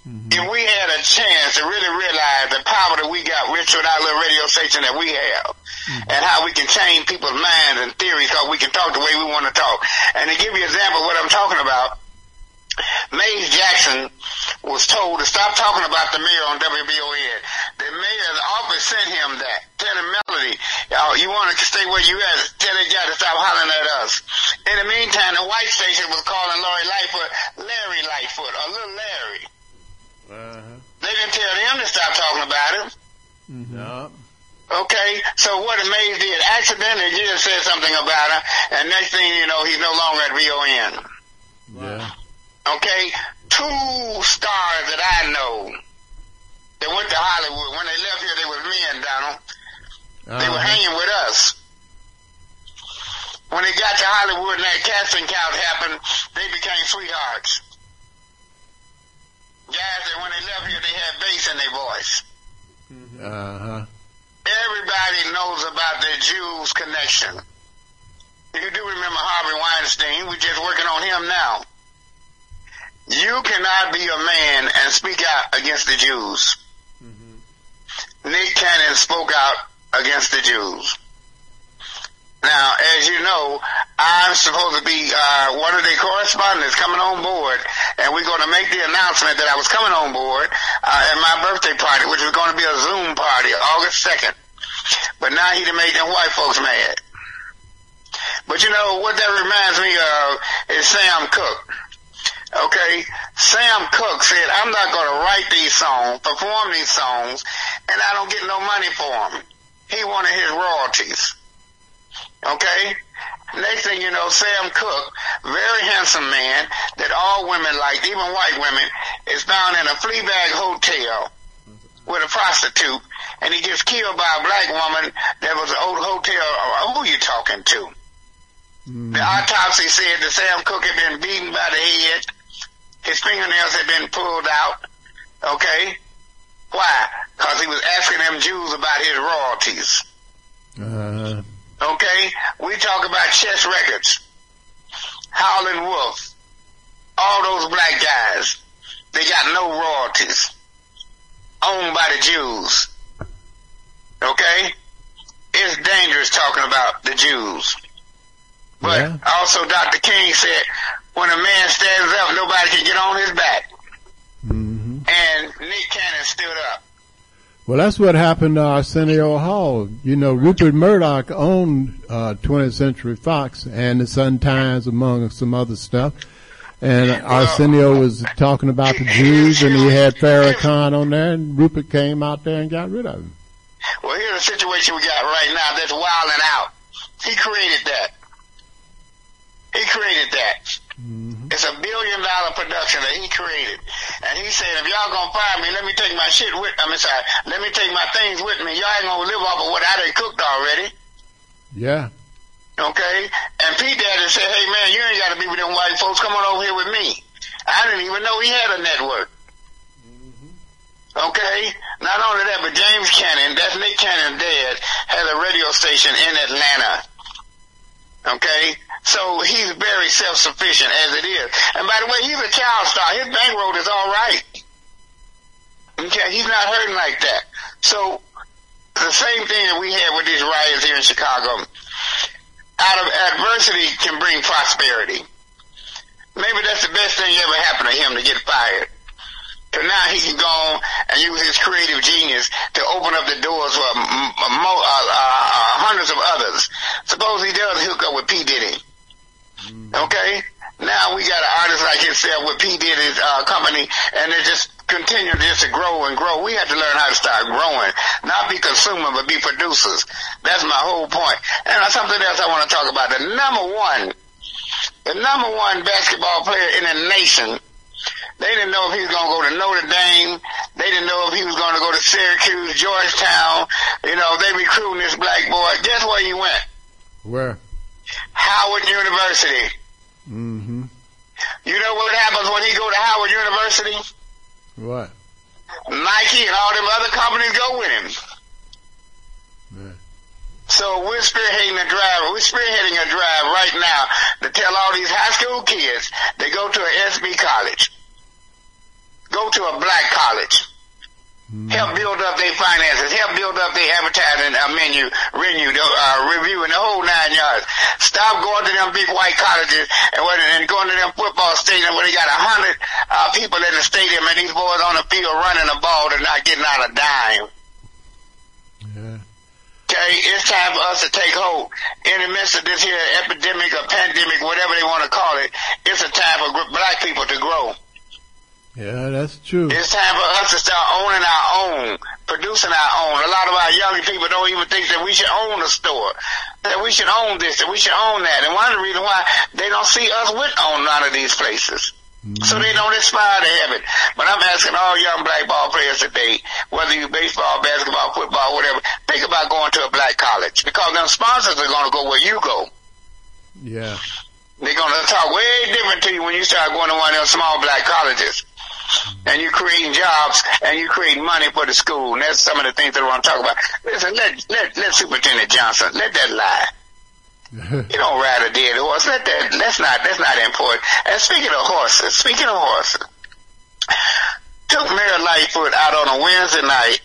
Mm-hmm. If we had a chance to really realize the power that we got rich with our little radio station that we have, mm-hmm. and how we can change people's minds and theories, because we can talk the way we want to talk. And to give you an example of what I'm talking about, Mays Jackson was told to stop talking about the mayor on WVON. The mayor's office sent him that. Tell him, Melody, uh, you want to stay where you at. Tell that guy to stop hollering at us. In the meantime, the white station was calling Lori Lightfoot Larry Lightfoot, or little Larry. Uh-huh. They didn't tell him to stop talking about him. Yeah. Okay, so what Mays did, accidentally just said something about her, and next thing you know, he's no longer at VON. Yeah. Okay, two stars that I know that went to Hollywood. When they left here, they was men, Donald. They were Uh-huh. hanging with us. When they got to Hollywood and that casting couch happened, they became sweethearts. Guys that when they left here, they had bass in their voice. Uh-huh. Everybody knows about the Jews connection. You do remember Harvey Weinstein. We're just working on him now. You cannot be a man and speak out against the Jews. Nick Cannon spoke out against the Jews. Now, as you know, I'm supposed to be uh, one of the correspondents coming on board, and we're going to make the announcement that I was coming on board uh, at my birthday party, which was going to be a Zoom party, August 2nd. But now he done made them white folks mad. But you know, what that reminds me of is Sam Cooke. Okay, Sam Cooke said, I'm not going to write these songs, perform these songs, and I don't get no money for them. He wanted his royalties. Okay? Next thing you know, Sam Cooke, very handsome man that all women like, even white women, is found in a Fleabag hotel with a prostitute, and he gets killed by a black woman that was an old hotel. Uh, who are you talking to? The mm-hmm. autopsy said that Sam Cooke had been beaten by the head. His fingernails had been pulled out. Okay? Why? Because he was asking them Jews about his royalties. Uh-huh. Okay? We talk about chess records. Howlin' Wolf. All those black guys. They got no royalties. Owned by the Jews. Okay? It's dangerous talking about the Jews. But Yeah. also Dr. King said, when a man stands up, nobody can get on his back. Mm-hmm. And Nick Cannon stood up. Well, that's what happened to Arsenio Hall. You know, Rupert Murdoch owned uh, 20th Century Fox and the Sun Times, among some other stuff. And Arsenio was talking about the Jews, and he had Farrakhan on there, and Rupert came out there and got rid of him. Well, here's the situation we got right now that's wilding out. He created that. He created that. Mm-hmm. It's a billion dollar production that he created. And he said, if y'all gonna fire me, let me take my shit with, I mean, sorry, let me take my things with me. Y'all ain't gonna live off of what I done cooked already. Yeah. Okay? And P Daddy said, hey man, you ain't gotta be with them white folks. Come on over here with me. I didn't even know he had a network. Mm-hmm. Okay? Not only that, but James Cannon, that's Nick Cannon dad, has a radio station in Atlanta. Okay? So he's very self-sufficient as it is. And by the way, he's a child star. His bankroll is all right. Okay? He's not hurting like that. So the same thing that we had with these riots here in Chicago. Out of adversity can bring prosperity. Maybe that's the best thing ever happened to him to get fired. So now he can go on and use his creative genius to open up the doors for uh, uh, uh, hundreds of others. Suppose he does hook up with P. Diddy. Okay? Now we got an artist like himself with P. Diddy's uh, company, and they just continue just to grow and grow. We have to learn how to start growing, not be consumer, but be producers. That's my whole point. And something else I want to talk about. The number one, the number one basketball player in the nation they didn't know if he was going to go to Notre Dame. They didn't know if he was going to go to Syracuse, Georgetown. You know, they recruiting this black boy. Guess where he went? Where? Howard University. Mm-hmm. You know what happens when he go to Howard University? What? Nike and all them other companies go with him. Yeah. So we're spearheading a drive. We're spearheading a drive right now to tell all these high school kids they go to an SB college, go to a black college, help build up their finances, help build up their advertising uh, menu, menu, uh, review, and the whole nine yards. Stop going to them big white colleges and, what- and going to them football stadiums where they got a hundred uh, people in the stadium and these boys on the field running the ball and not getting out a dime. Yeah. Okay, it's time for us to take hold. In the midst of this here epidemic or pandemic, whatever they want to call it, it's a time for black people to grow. Yeah, that's true. It's time for us to start owning our own, producing our own. A lot of our young people don't even think that we should own a store, that we should own this, that we should own that. And one of the reasons why they don't see us with on none of these places. Mm-hmm. So they don't aspire to have it. But I'm asking all young black ball players today, whether you baseball, basketball, football, whatever, think about going to a black college because them sponsors are going to go where you go. Yeah. They're going to talk way different to you when you start going to one of those small black colleges. And you're creating jobs and you're creating money for the school. And that's some of the things that I want to talk about. Listen, let, let, let Superintendent Johnson, let that lie. *laughs* You don't ride a dead horse. Let that, that's not, that's not important. And speaking of horses, speaking of horses, took Mayor Lightfoot out on a Wednesday night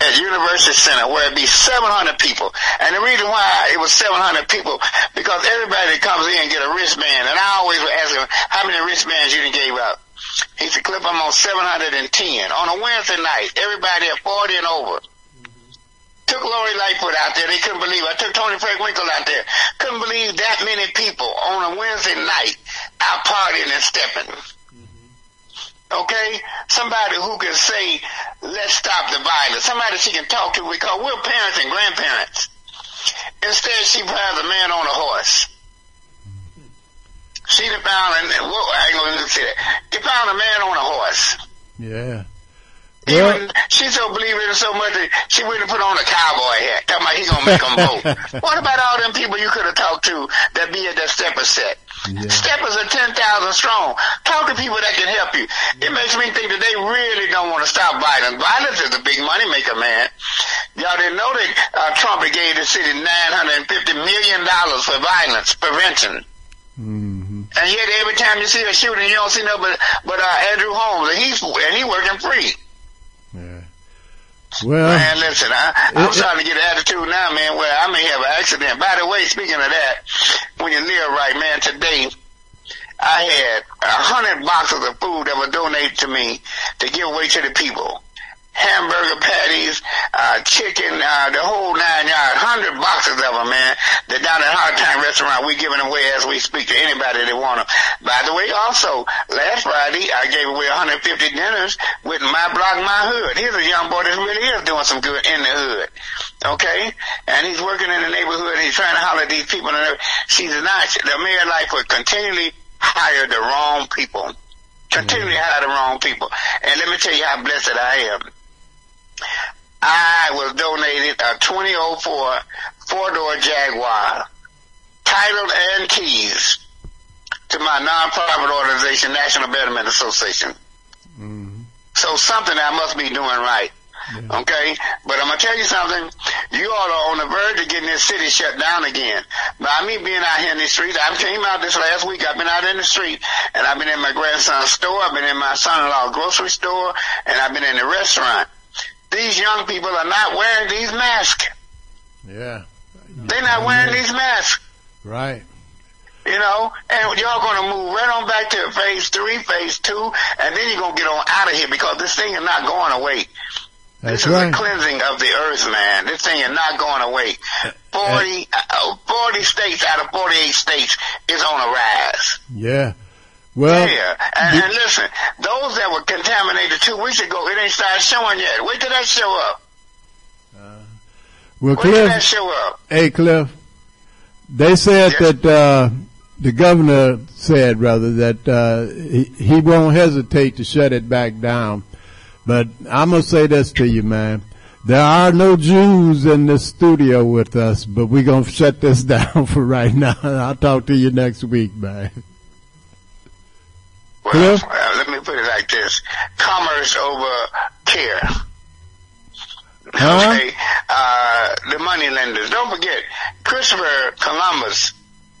at University Center where it'd be 700 people. And the reason why it was 700 people, because everybody that comes in get a wristband. And I always would ask him, how many wristbands you gave out? He said, Clip, I'm on 710. On a Wednesday night, everybody at 40 and over. Took Lori Lightfoot out there. They couldn't believe it. I took Toni Preckwinkle out there. Couldn't believe that many people on a Wednesday night out partying and stepping. Okay? Somebody who can say, let's stop the violence. Somebody she can talk to because we're parents and grandparents. Instead, she has a man on a horse. She found, and I ain't gonna say that. She found a man on a horse. Yeah. Even, she so believe in so much that she wouldn't put on a cowboy hat. Talking about he gonna make them vote. *laughs* what about all them people you could have talked to that be at that stepper set? Yeah. Steppers are 10,000 strong. Talk to people that can help you. It makes me think that they really don't want to stop violence. Violence is a big money maker, man. Y'all didn't know that uh, Trump gave the city $950 million for violence prevention. hmm And yet every time you see a shooting, you don't see no but, but uh, Andrew Holmes, and he's, and he working free. Yeah. Well, Man, listen, I, I'm It- starting to get an attitude now, man, where I may have an accident. By the way, speaking of that, when you live right, man, today I had a hundred boxes of food that were donated to me to give away to the people. Hamburger patties, uh, chicken, uh, the whole nine yards, hundred boxes of them, man. They're down at Hard Time Restaurant. We giving away as we speak to anybody that want them. By the way, also, last Friday, I gave away 150 dinners with My Block, My Hood. Here's a young boy that really is doing some good in the hood. Okay? And he's working in the neighborhood. He's trying to holler at these people. And she's not, the mayor Lightfoot continually hire the wrong people. Continually hire the wrong people. And let me tell you how blessed I am. I was donated a 2004 four-door Jaguar, titled and keys, to my nonprofit organization, National Betterment Association. hmm So something I must be doing right. Okay? But I'm gonna tell you something. You all are on the verge of getting this city shut down again. By me being out here in the street, I came out this last week. I've been out in the street, and I've been in my grandson's store. I've been in my son-in-law's grocery store, and I've been in the restaurant. These young people are not wearing these masks. yeah. They're not wearing these masks. Right. You know, and y'all gonna move right on back to phase three, phase two, and then you're gonna get on out of here because this thing is not going away. That's this right. is a cleansing of the earth, man. This thing is not going away. 40, uh, 40 states out of 48 states is on a rise. Yeah. Well, yeah. And, and listen, those that were contaminated two weeks ago, it ain't started showing yet. Wait till that show up. well, Wait till that Cliff. show up. Hey, Cliff. They said Yes. that uh, the governor said rather that uh, he, he won't hesitate to shut it back down. But I'm gonna say this to you, man. There are no Jews in the studio with us, but we're gonna shut this *laughs* down for right now. I'll talk to you next week, man. Well, uh, let me put it like this: commerce over care. Huh? Okay, uh, the money lenders. Don't forget, Christopher Columbus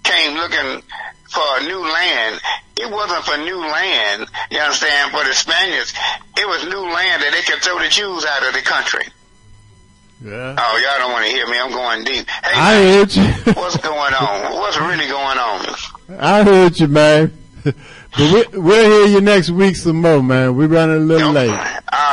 came looking for a new land. It wasn't for new land, you understand, for the Spaniards. It was new land that they could throw the Jews out of the country. Yeah. Oh, y'all don't want to hear me. I'm going deep. Hey, I man, heard you. what's going on? What's really going on? I heard you, man. *laughs* But we, we'll hear you next week some more, man. We're running a little late.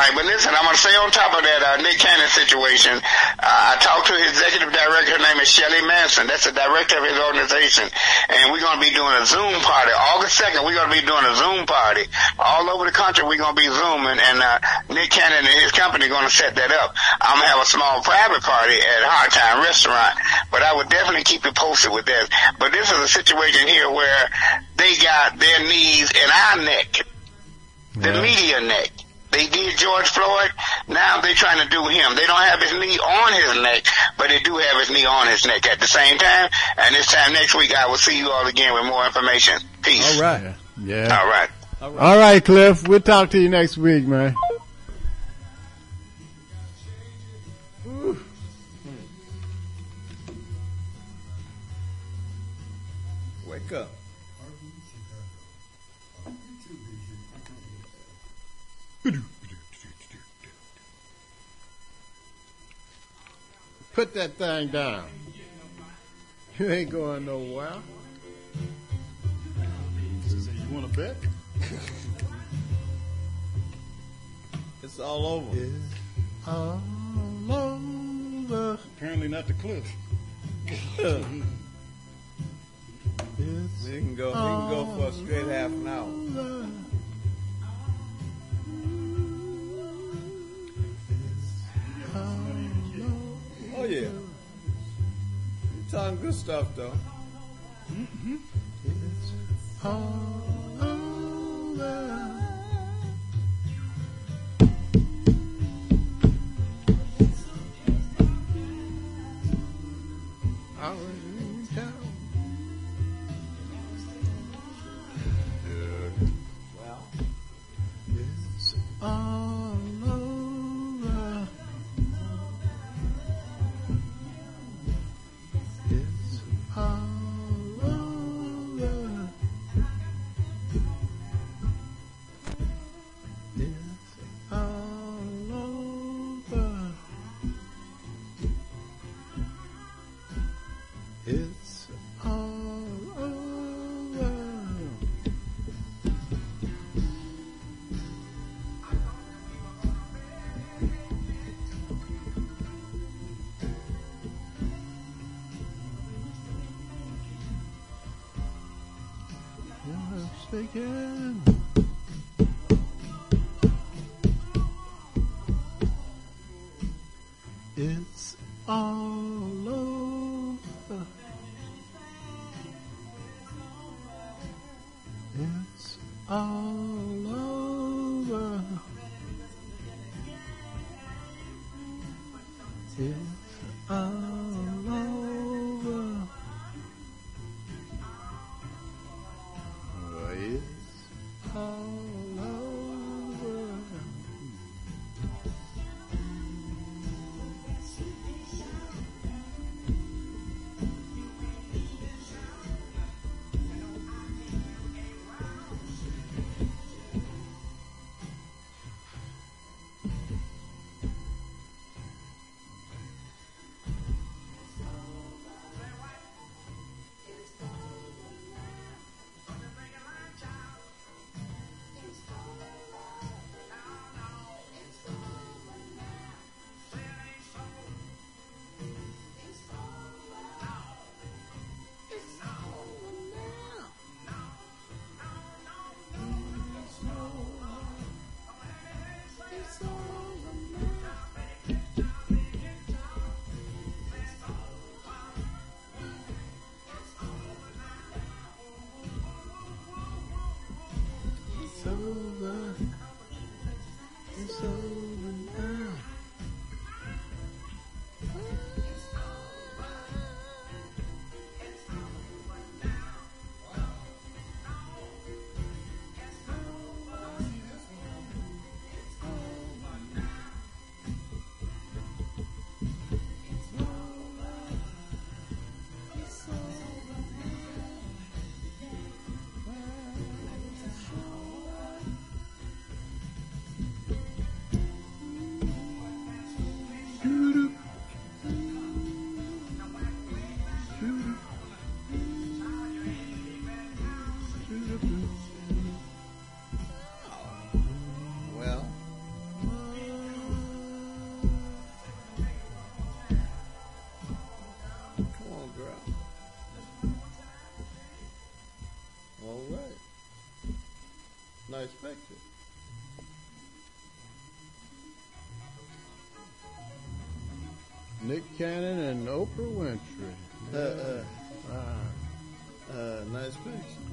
Right, but listen, I'm going to stay on top of that uh, Nick Cannon situation. Uh, I talked to his executive director. Her name is Shelley Manson. That's the director of his organization. And we're going to be doing a Zoom party. August 2nd, we're going to be doing a Zoom party. All over the country, we're going to be Zooming. And uh, Nick Cannon and his company are going to set that up. I'm going to have a small private party at Hard Time Restaurant. But I would definitely keep you posted with that. But this is a situation here where they got their knees in our neck the Yeah. media neck. They did George Floyd. Now they're trying to do him. They don't have his knee on his neck, but they do have his knee on his neck at the same time. And this time next week, I will see you all again with more information. Peace. All right. Yeah. All right. All right. All right, Cliff. We'll talk to you next week, man. Put that thing down. You ain't going nowhere. You want to bet? *laughs* It's all over. It's All over. Apparently not the cliff. We can go. We can go for a straight half an hour. Oh yeah. You talking good stuff though. Well, Nice picture. Nick Cannon and Oprah Winfrey. Uh, uh, Ah. uh, nice picture.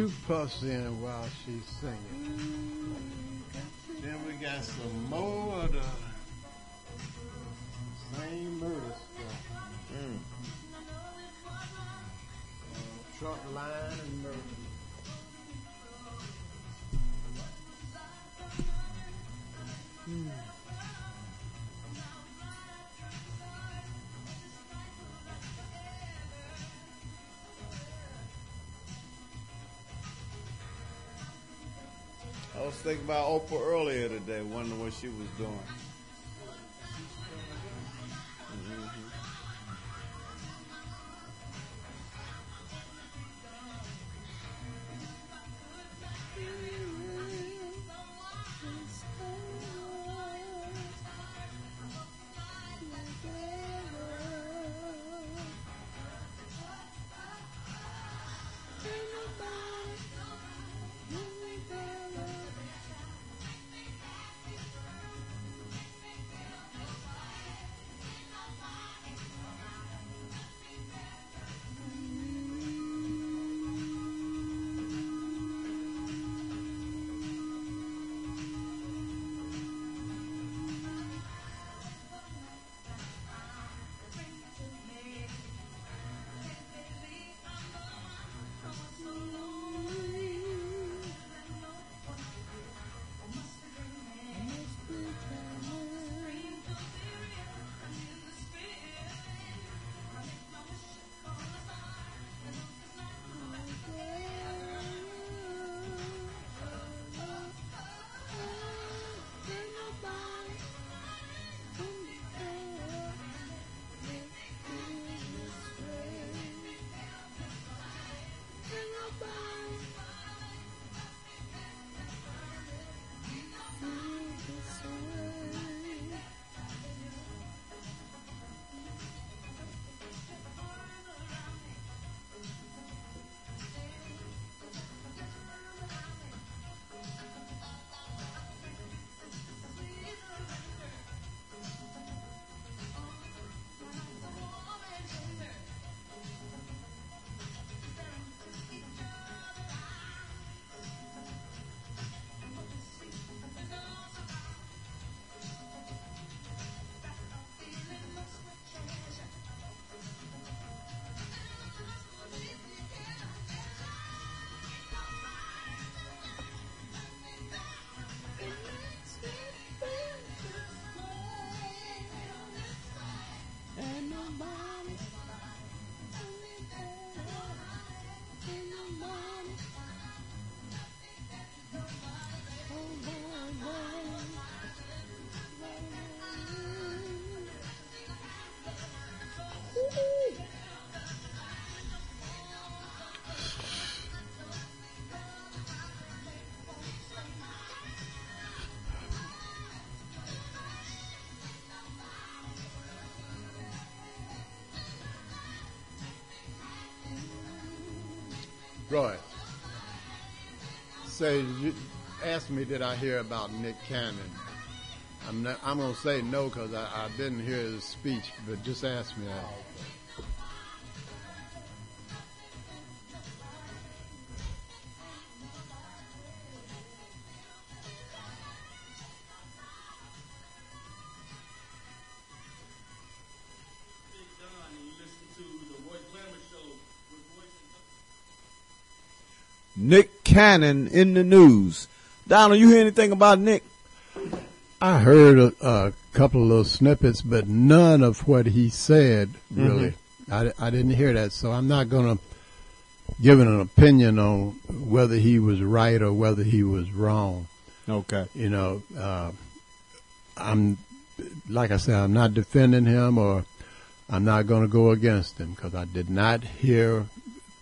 Two puffs in while she's singing. Then we got some more of the about Oprah earlier today, wondering what she was doing. Roy, say you asked me did I hear about Nick Cannon. I'm not, I'm gonna say no because I, I didn't hear his speech, but just ask me that. Cannon in the news. Donald, you hear anything about Nick? I heard a, a couple of little snippets, but none of what he said really. I, I didn't hear that, so I'm not going to give an opinion on whether he was right or whether he was wrong. Okay. You know, uh, I'm like I said, I'm not defending him or I'm not going to go against him because I did not hear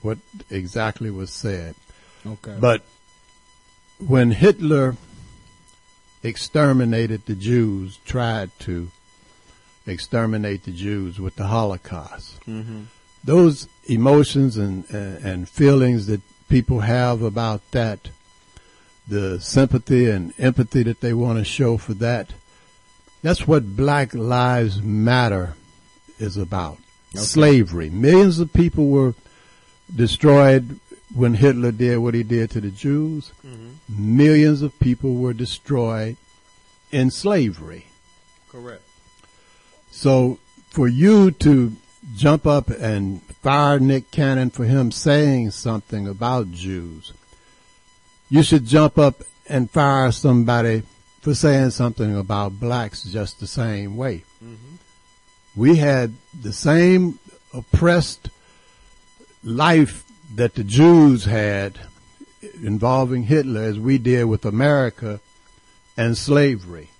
what exactly was said. Okay. But when Hitler exterminated the Jews, tried to exterminate the Jews with the Holocaust, mm-hmm. those emotions and, and, and feelings that people have about that, the sympathy and empathy that they want to show for that, that's what Black Lives Matter is about. Okay. Slavery. Millions of people were destroyed when Hitler did what he did to the Jews. Mm-hmm. Millions of people were destroyed in slavery. Correct. So for you to jump up and fire Nick Cannon for him saying something about Jews, you should jump up and fire somebody for saying something about blacks just the same way. Mm-hmm. We had the same oppressed life that the Jews had involving Hitler as we did with America and slavery.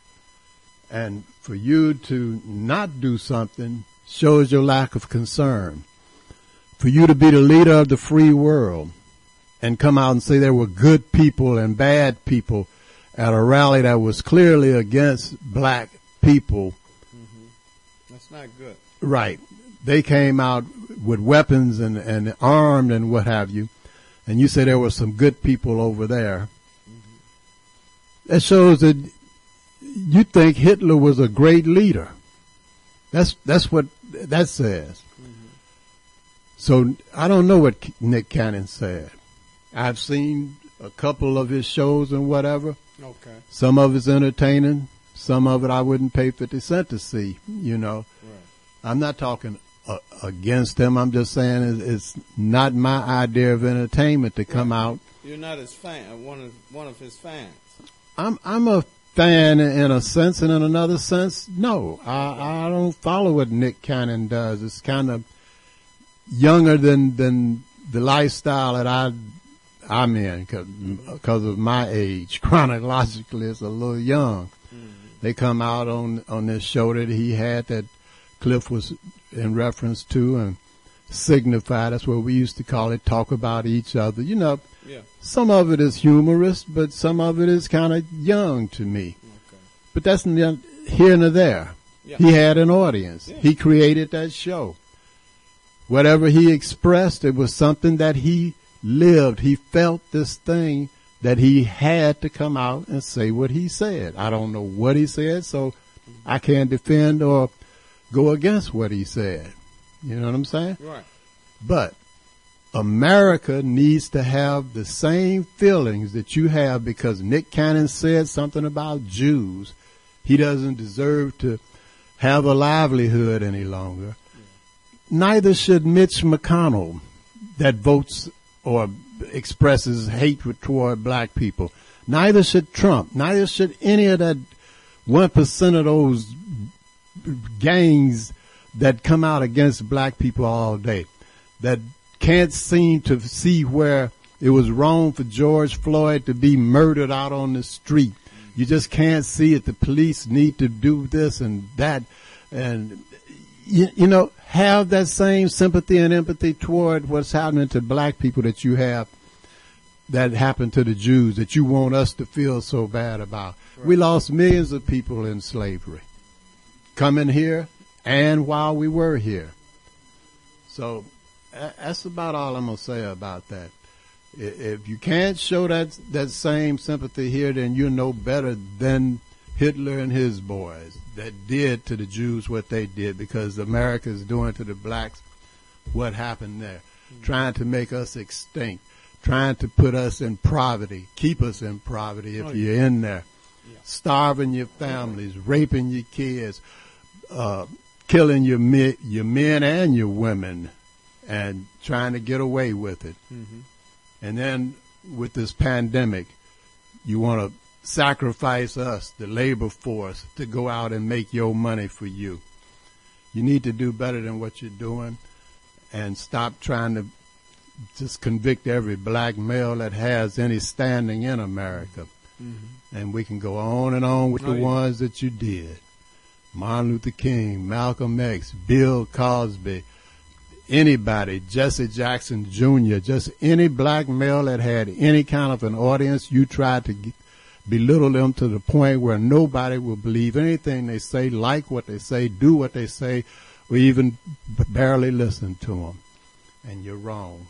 And for you to not do something shows your lack of concern. For you to be the leader of the free world and come out and say there were good people and bad people at a rally that was clearly against black people. Mm-hmm. That's not good. Right. They came out with weapons and, and armed and what have you. And you say there were some good people over there. Mm-hmm. That shows that you think Hitler was a great leader. That's that's what that says. Mm-hmm. So I don't know what Nick Cannon said. I've seen a couple of his shows and whatever. Okay. Some of it's entertaining. Some of it I wouldn't pay fifty cent to see. You know. Right. I'm not talking uh, against him. I'm just saying it's, it's, not my idea of entertainment to come right. out. You're not his fan. One of one of his fans. I'm I'm a fan in a sense, and in another sense, no. I I don't follow what Nick Cannon does. It's kind of younger than than the lifestyle that I I'm in because of my age. *laughs* Chronologically, it's a little young. Mm-hmm. They come out on on this show that he had that Cliff was in reference to and signify. That's what we used to call it. Talk about each other. You know, yeah. some of it is humorous, but some of it is kind of young to me. Okay. But that's here and there. Yeah. He had an audience. Yeah. He created that show. Whatever he expressed, it was something that he lived. He felt this thing that he had to come out and say what he said. I don't know what he said, so I can't defend or go against what he said. You know what I'm saying? Right. But America needs to have the same feelings that you have because Nick Cannon said something about Jews. He doesn't deserve to have a livelihood any longer. Yeah. Neither should Mitch McConnell that votes or expresses hatred toward black people. Neither should Trump. Neither should any of that one percent of those gangs that come out against black people all day that can't seem to see where it was wrong for George Floyd to be murdered out on the street. You just can't see it. The police need to do this and that. And, you, you know, have that same sympathy and empathy toward what's happening to black people that you have that happened to the Jews that you want us to feel so bad about. Right. We lost millions of people in slavery coming here and while we were here. So that's about all I'm going to say about that. If you can't show that that same sympathy here, then you're no better than Hitler and his boys that did to the Jews what they did because America is doing to the blacks what happened there, mm-hmm. trying to make us extinct, trying to put us in poverty, keep us in poverty if oh, you're yeah. in there, yeah. starving your families, raping your kids, uh, killing your men, your men and your women, and trying to get away with it. Mm-hmm. And then with this pandemic, you want to sacrifice us, the labor force, to go out and make your money for you. You need to do better than what you're doing and stop trying to just convict every black male that has any standing in America. Mm-hmm. And we can go on and on with oh, the yeah. ones that you did. Martin Luther King, Malcolm X, Bill Cosby, anybody, Jesse Jackson Jr., just any black male that had any kind of an audience, you tried to g- belittle them to the point where nobody will believe anything they say, like what they say, do what they say, or even barely listen to them. And you're wrong.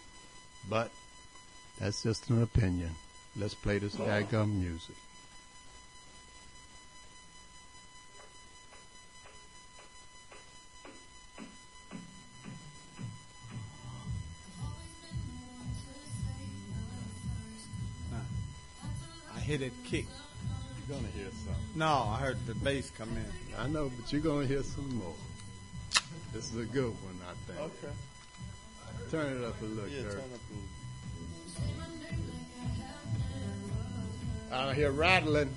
But that's just an opinion. Let's play this daggum music. Hear that kick. You're gonna hear something. No, I heard the bass come in. I know, but you're gonna hear some more. This is a good one, I think. Okay. Turn it up a little, Yeah, Kurt. turn up a I hear rattling.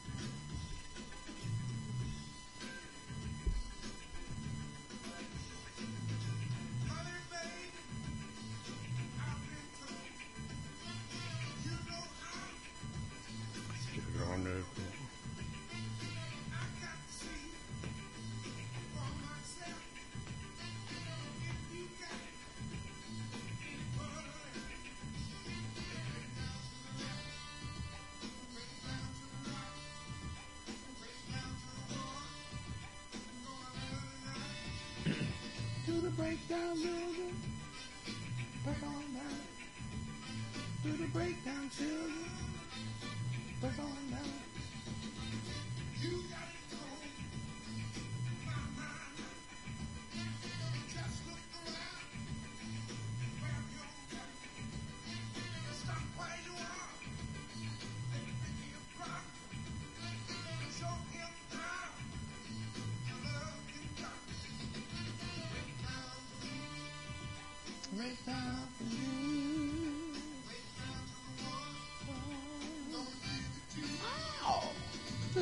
Break down. You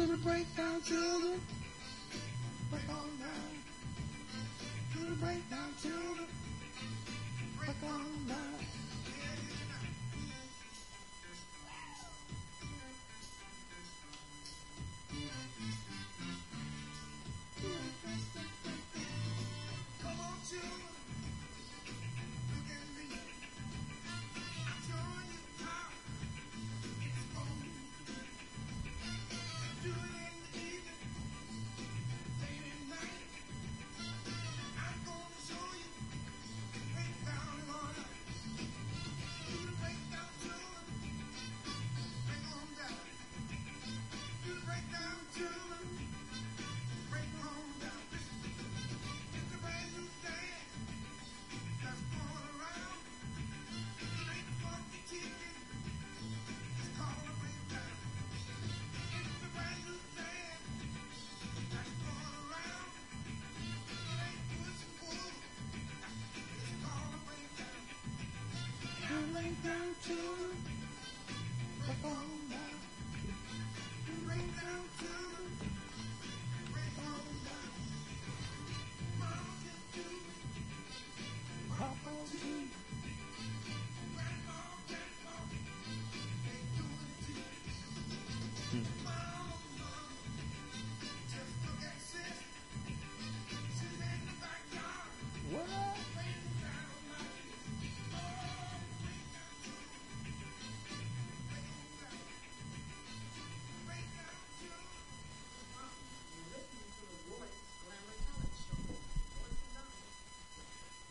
the breakdown children. Break on down. To the breakdown children. Break on down.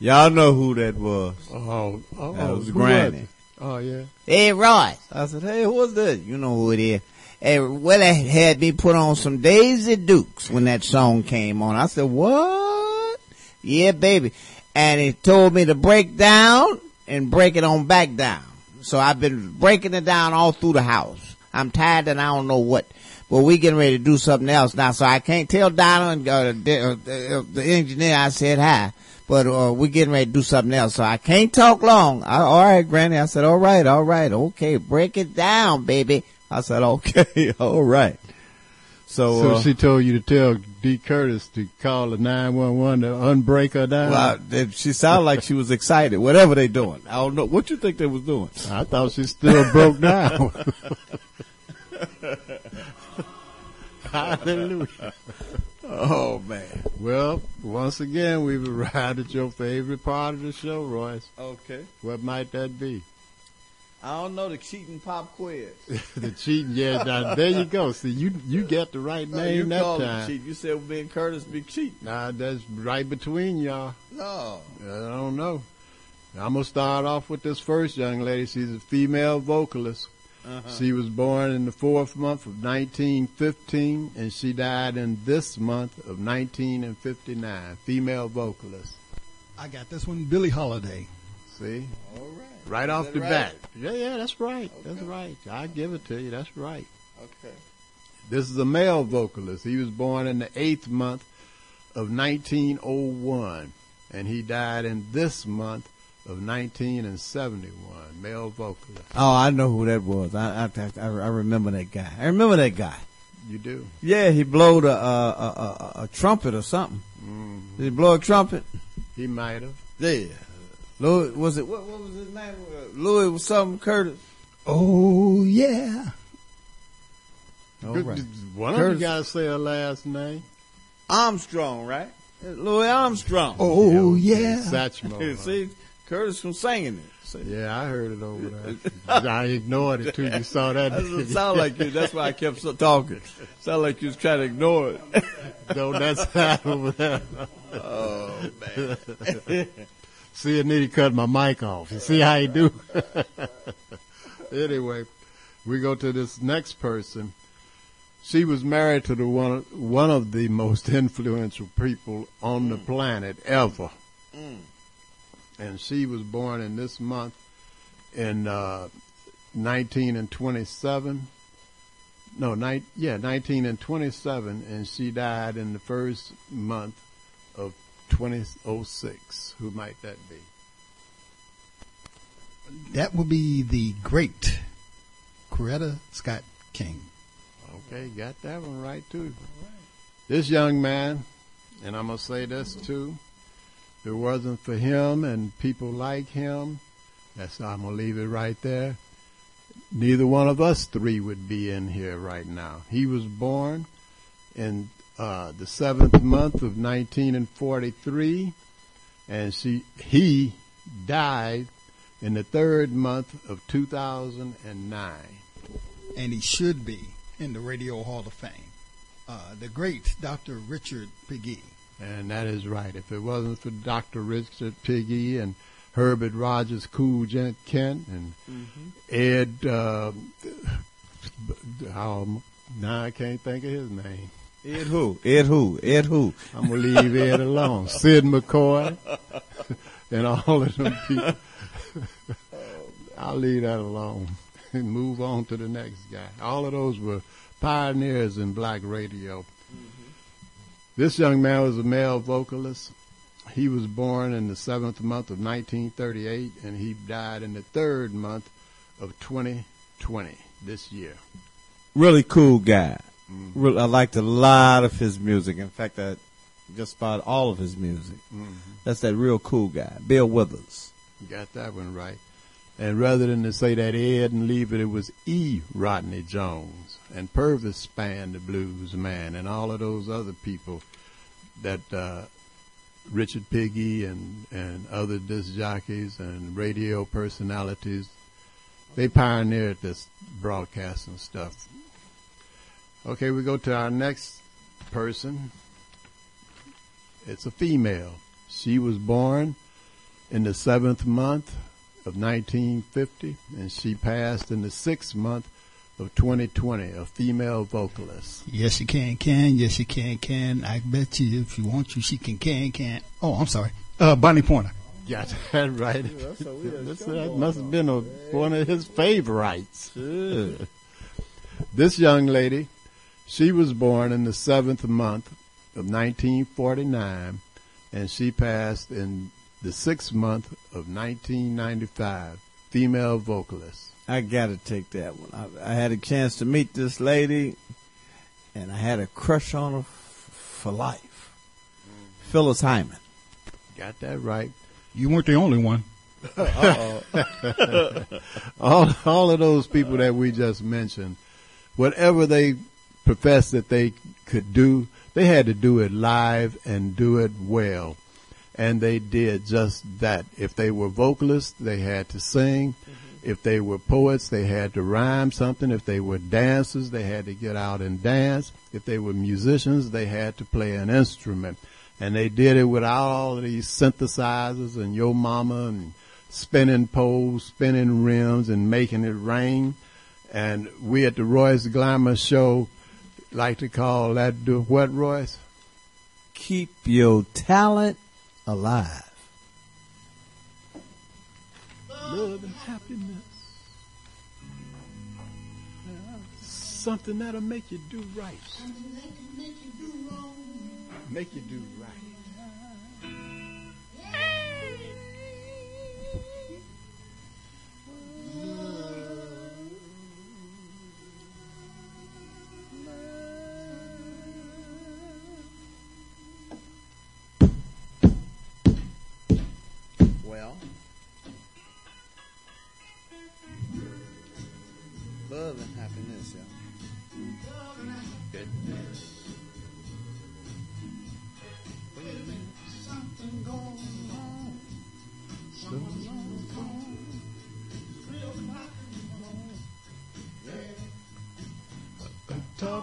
Y'all know who that was. Oh, oh, That oh, was who Granny. it? Oh yeah. Hey, Roy. I said, hey, who was that? You know who it is. Hey, well, Willie had me put on some Daisy Dukes when that song came on. I said, what? Yeah, baby. And he told me to break down and break it on back down. So I've been breaking it down all through the house. I'm tired and I don't know what. But we getting ready to do something else now. So I can't tell Donna and uh, the, uh, the, engineer I said hi. But uh, we're getting ready to do something else. So I can't talk long. I, all right, Granny. I said, all right, all right. Okay, break it down, baby. I said, okay, *laughs* all right. So, So uh, she told you to tell D. Curtis to call the nine one one to unbreak her down. well, I- she sounded like she was excited. Whatever they doing, I don't know. What you think they was doing? I thought she still broke down. *laughs* Hallelujah. *laughs* Oh man. Well, once again, we've arrived at your favorite part of the show, Royce. Okay. What might that be? I don't know the cheating pop quiz. *laughs* the cheating, yeah. Now, there you go. See, you you got the right No, name you that called time. cheat. You said and Curtis be cheating. Nah, that's right between y'all. No. I don't know. I'm gonna start off with this first young lady. She's a female vocalist. Uh-huh. She was born in the fourth month of 1915, and she died in this month of 1959. Female vocalist. I got this one, Billie Holiday. See, All right. right Is off the right? bat. Yeah, yeah, that's right. That's right. I give it to you. That's right. Okay. This is a male vocalist. He was born in the eighth month of 1901, and he died in this month of 1971. Male vocalist. Oh, I know who that was. I I, I, I remember that guy. I remember that guy. You do. Yeah, he blowed a a, a, a, a trumpet or something. Mm, Did he blow a trumpet? he might have. Yeah. Louis was it? What, what was his name? Uh, Louis was something Curtis. Oh, yeah. All right. One of you got to say a last name. Armstrong, right? Louis Armstrong. Oh, yeah. Satchmo. *laughs* See, Curtis from singing it. See? Yeah, I heard it over there. I ignored it too. You saw that. That sound like you. That's why I kept so talking. Sound like you was trying to ignore it. no, that's *laughs* that over there. Oh man. See, I need to cut my mic off. You see how you do? *laughs* anyway, we go to this next person. She was married to the one one of the most *laughs* influential people on the planet ever, Mm. And she was born in this month in uh, 19 and 27. No, nine, yeah, 19 and 27, and she died in the first month of 2006. Who might that be? That would be the great Coretta Scott King. Okay, got that one right too. This young man, and I'm gonna say this too. If it wasn't for him and people like him, that's I'm gonna leave it right there. Neither one of us three would be in here right now. He was born in uh, the seventh month of 1943, and she he died in the third month of 2009. And he should be in the Radio Hall of Fame. Uh, the great Dr. Richard Pegue. And that is right. If it wasn't for Dr. Richard Pegue and Herbert Rogers, Cool Gent Kent, and Ed, uh, how, now I can't think of his name. Ed who? Ed who? Ed who? I'm going to leave Ed alone. *laughs* Sid McCoy *laughs* and all of them people. I'll leave that alone and move on to the next guy. All of those were pioneers in black radio. This young man was a male vocalist. He was born in the seventh month of 1938 and he died in the third month of 2020 this year. Really cool guy. Mm-hmm. Really, I liked a lot of his music. In fact, I just about all of his music. Mm-hmm. That's that real cool guy, Bill Withers. You got that one right. And rather than to say that Ed and leave it, it was E. Rodney Jones and Purvis Spann, the blues man, and all of those other people that uh, Richard Pegue and, and other disc jockeys and radio personalities, they pioneered this broadcasting stuff. Okay, we go to our next person. It's a female. She was born in the seventh month of 1950, and she passed in the sixth month of 2020. A female vocalist. Yes, she can, can. Yes, she can, can. I bet you if you want to, she can, can, can. Oh, I'm sorry. Uh, Bonnie Pointer. Got that *laughs* right. This- that must have been a, one of his favorites. *laughs* this young lady, she was born in the seventh month of 1949, and she passed in the sixth month of 1995. Female vocalist. I gotta take that one. I, I had a chance to meet this lady, and I had a crush on her f- for life. Mm-hmm. Phyllis Hyman. Got that right. You weren't the only one. *laughs* *laughs* all all of those people that we just mentioned, whatever they professed that they could do, they had to do it live and do it well. And they did just that. If they were vocalists, they had to sing. Mm-hmm. If they were poets, they had to rhyme something. If they were dancers, they had to get out and dance. If they were musicians, they had to play an instrument. And they did it without all of these synthesizers and yo mama and spinning poles, spinning rims and making it rain. And we at the Royce Glamour show like to call that do what Royce? Keep your talent alive. Love and happiness. Something that'll make you do right. Something that can make you do wrong. Make you do right.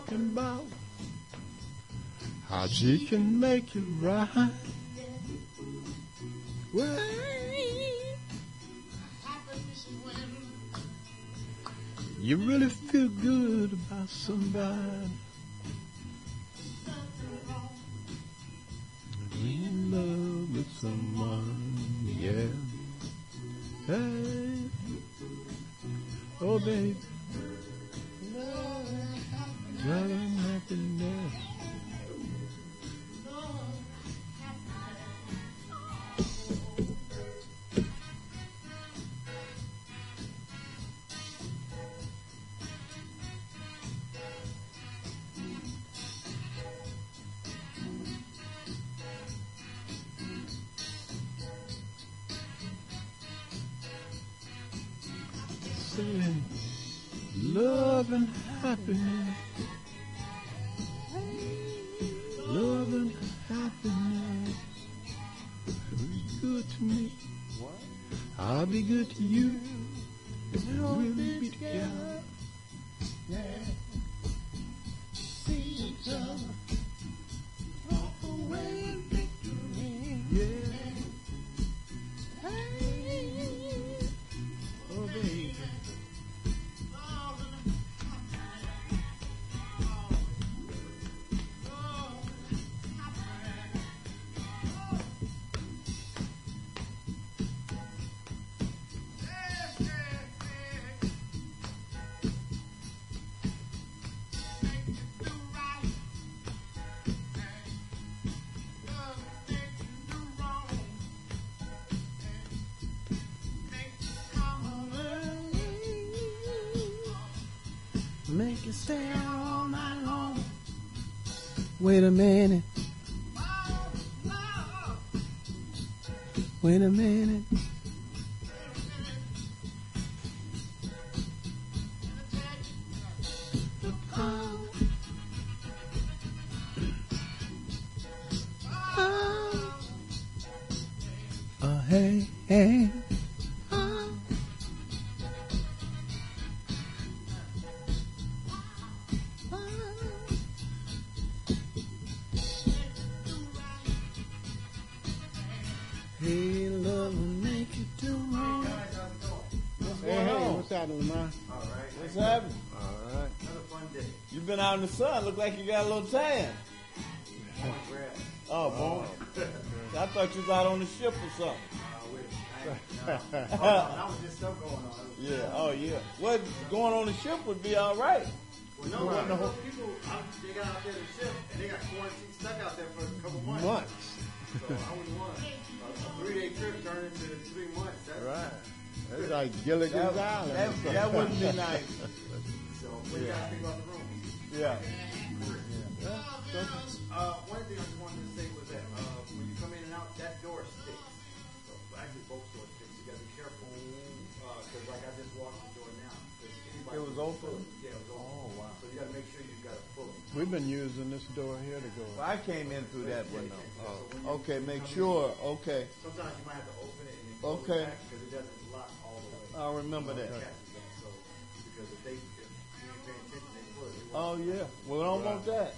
Talking about how she can make it right. Well, you really feel good about somebody. Stay all night long. Wait a minute. Wait a minute. Like you got a little tan. Oh, boy. Oh. I thought you was out on the ship or something. I wish. I ain't, no. oh, no, that was just stuff going on. Yeah, oh yeah. What going on the ship would be all right. Well, no, Right. no. people, they got out there to ship, and they got quarantined stuck out there for a couple months. Months. So I wouldn't want a, a three-day trip turned into three months. That's, Right. That's like Gilligan's That, Island. that, that wouldn't be nice. *laughs* So what do you guys think about the room? Yeah. Uh, one thing I just wanted to say was that uh, when you come in and out, that door sticks. So actually, both doors stick. You got to be careful because, like, I just walked the door now. 'Cause anybody It was open? Yeah, it was open. Oh, wow. So you got to make sure you've got a pull. We've been using this door here to go. Well, I came in through that window. So when you Oh, okay, make come in, sure. Okay, Sometimes you might have to open it and then close Okay. it back because it doesn't lock all the way. I'll remember that. catches that. So because if they Oh yeah. Well, I don't want that.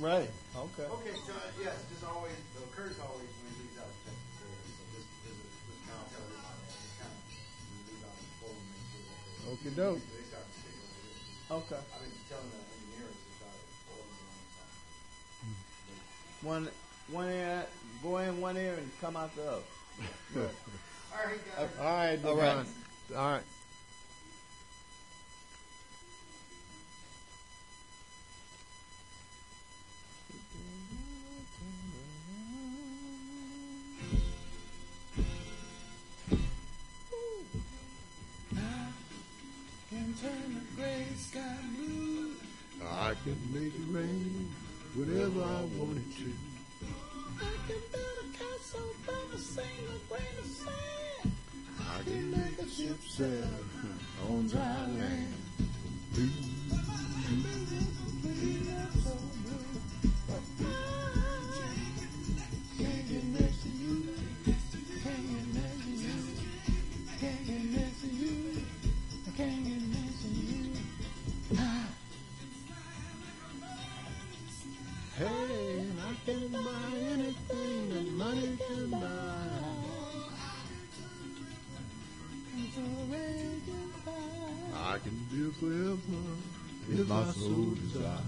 Right. Right. Okay. Okay, so uh, yes, just always the curse always when he leaves out check the door. So just just just kind of tell everybody that. Just kind of you leave out the phone, make sure that they, Okie doke. they start to stick over here. Okay. I've been telling the engineers to try to pull them around the One one ear, go in one ear and come out the other. *laughs* All right, guys. All right, All right. Devon. All right. Turn the gray sky blue. I can make it rain whenever I wanted to. I can build a castle from a single grain of sand. I can make a ship sail on dry land. Can't I can live forever if my soul desire.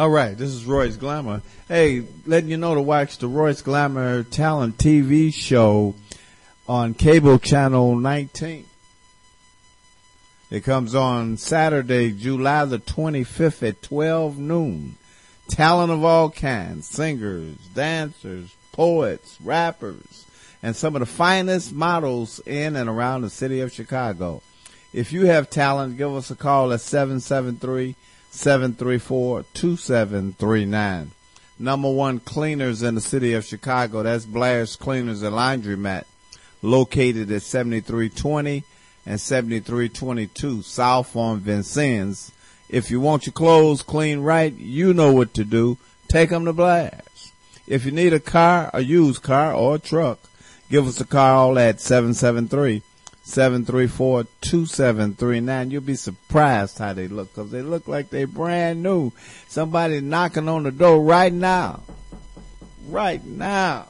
All right, this is Royce Glamour. Hey, letting you know to watch the Royce Glamour Talent TV show on cable channel 19. It comes on Saturday, July the 25th at 12 noon. Talent of all kinds, singers, dancers, poets, rappers, and some of the finest models in and around the city of Chicago. If you have talent, give us a call at 773 734 2739. Number one cleaners in the city of Chicago. That's Blair's Cleaners and Laundromat, located at 7320 and 7322 South on Vincennes. If you want your clothes clean right, you know what to do. Take them to Blair's. If you need a car, a used car, or a truck, give us a call at 773 734 2739. You'll be surprised how they look because they look like they brand new. Somebody knocking on the door right now. Right now.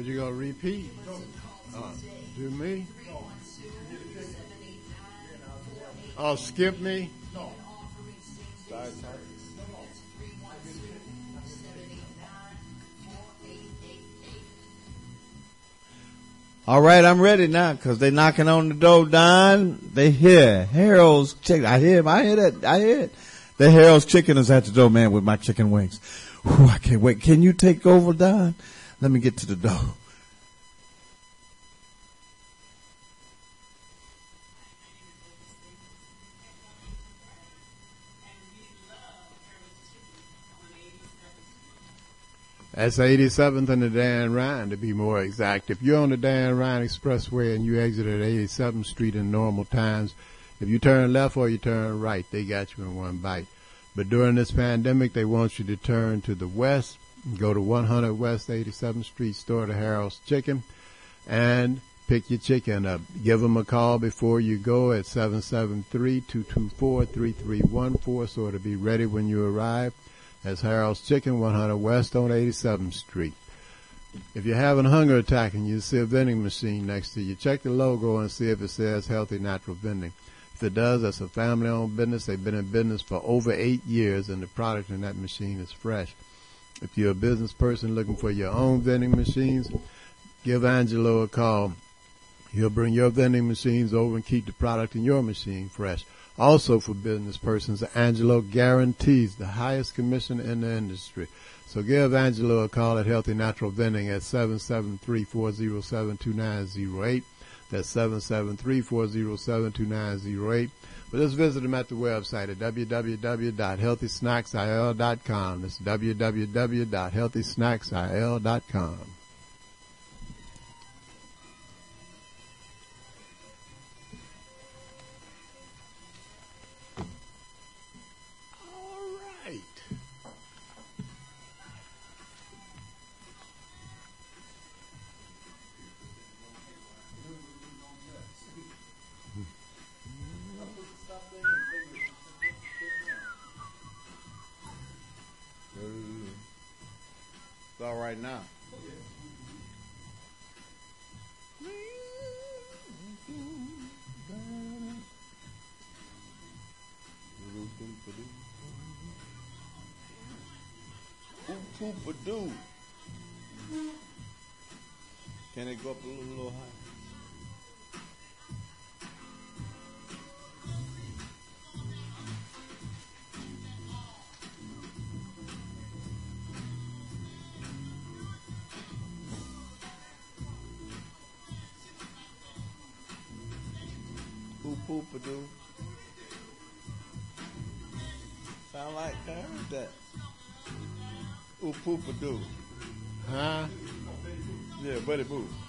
What you gonna repeat? Uh, do me? Oh, skip me? All right, I'm ready now because they're knocking on the door, Don. They hear Harold's chicken. I hear him. I hear that. I hear it. The Harold's chicken is at the door, man, with my chicken wings. Whew, I can't wait. Can you take over, Don? Let me get to the door. That's 87th and the Dan Ryan to be more exact. If you're on the Dan Ryan Expressway and you exit at 87th Street in normal times, if you turn left or you turn right, they got you in one bite. But during this pandemic, they want you to turn to the west, go to 100 West 87th Street, store to Harold's Chicken, and pick your chicken up. Give them a call before you go at 773-224-3314 so it'll be ready when you arrive. That's Harold's Chicken, 100 West on 87th Street. If you're having a hunger attack and you see a vending machine next to you, check the logo and see if it says Healthy Natural Vending. If it does, that's a family-owned business. They've been in business for over eight years, and the product in that machine is fresh. If you're a business person looking for your own vending machines, give Angelo a call. He'll bring your vending machines over and keep the product in your machine fresh. Also for business persons, Angelo guarantees the highest commission in the industry. So give Angelo a call at Healthy Natural Vending at 773-407-2908. That's 773-407-2908. But just visit them at the website at www.healthysnacksil.com. That's www.healthysnacksil.com. right now. Can it go up a little, little high? Buddy boo.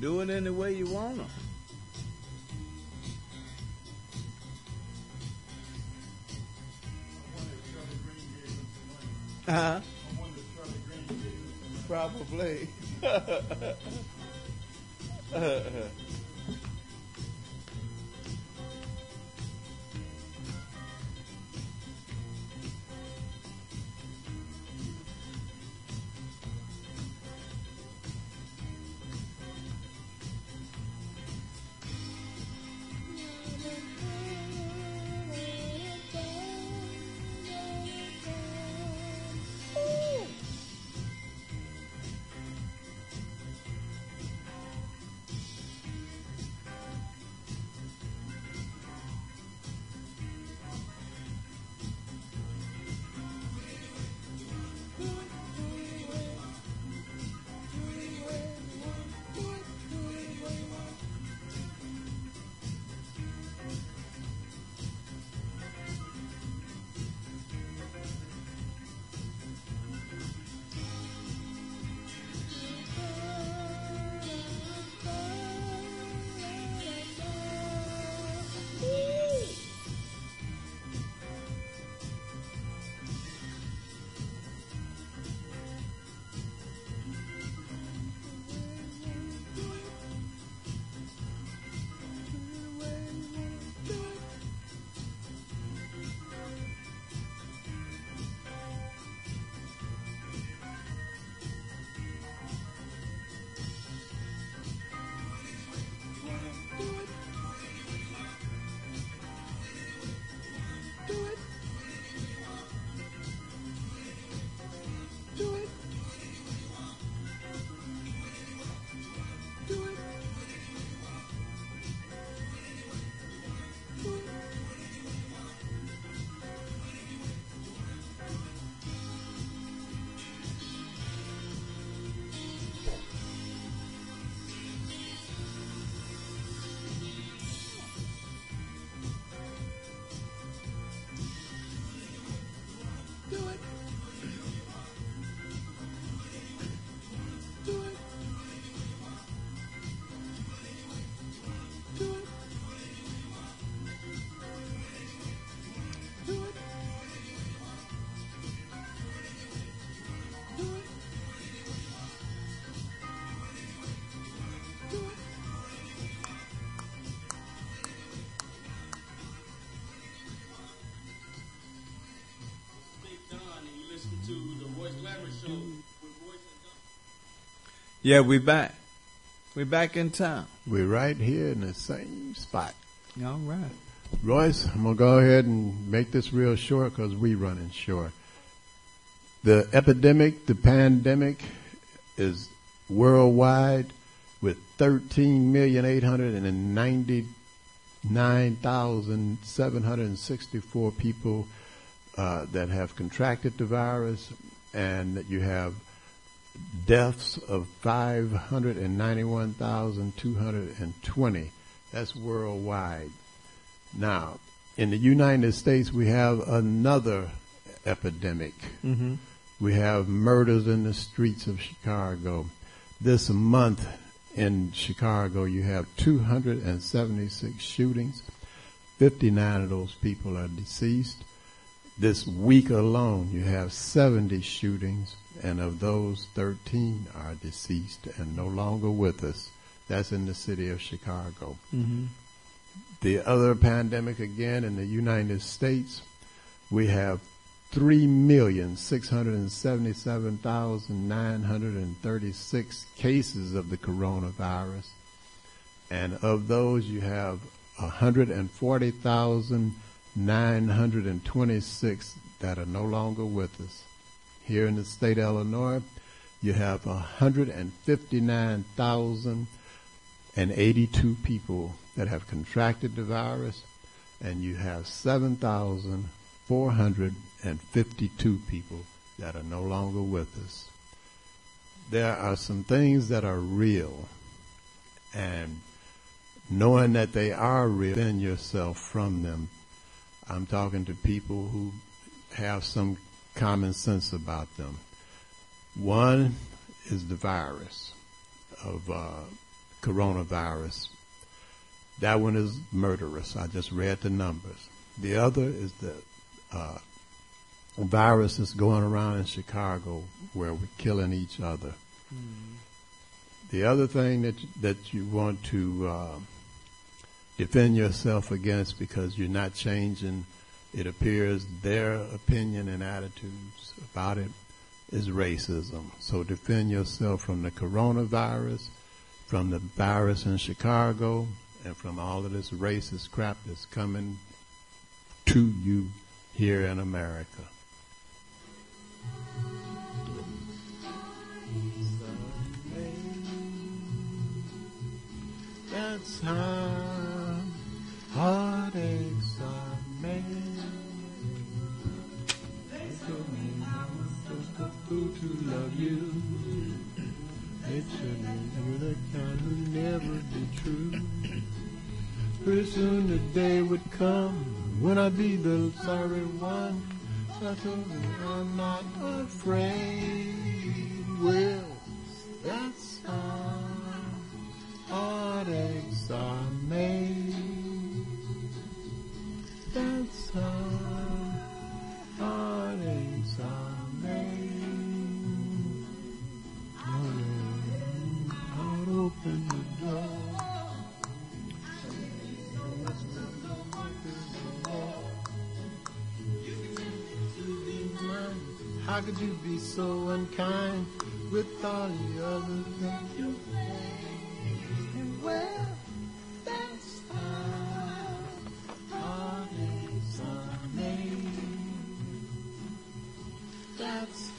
Do it any way you want to. Huh? Probably. *laughs* *laughs* Yeah, we back. We're back in town. We're right here in the same spot. All right. Royce, I'm gonna go ahead and make this real short because we running short. The epidemic, the pandemic, is worldwide with 13,899,764 people uh, that have contracted the virus, and that you have deaths of 591,220. That's worldwide. Now, in the United States, we have another epidemic. Mm-hmm. We have murders in the streets of Chicago. This month in Chicago, you have 276 shootings. 59 of those people are deceased. This week alone, you have 70 shootings, and of those, 13 are deceased and no longer with us. That's in the city of Chicago. Mm-hmm. The other pandemic again in the United States, we have 3,677,936 cases of the coronavirus. And of those, you have 140,926 that are no longer with us. Here in the state of Illinois, you have 159,082 people that have contracted the virus, and you have 7,452 people that are no longer with us. There are some things that are real, and knowing that they are real, defend yourself from them. I'm talking to people who have some common sense about them. One is the virus of uh, coronavirus. That one is murderous. I just read the numbers. The other is the uh, virus that's going around in Chicago where we're killing each other. The other thing that that you want to uh, defend yourself against because you're not changing, it appears their opinion and attitudes about it is racism. So defend yourself from the coronavirus, from the virus in Chicago, and from all of this racist crap that's coming to you here in America. That's how heartaches To love you. It's shouldn't you're the kind who never be true. Pretty soon the day would come when I'd be the sorry one. I told her I'm not afraid. Well, that's how heartaches are made. That's how heartaches are made. Open the door. How could you be so unkind with all the other things you and well, that's how heartaches are made. That's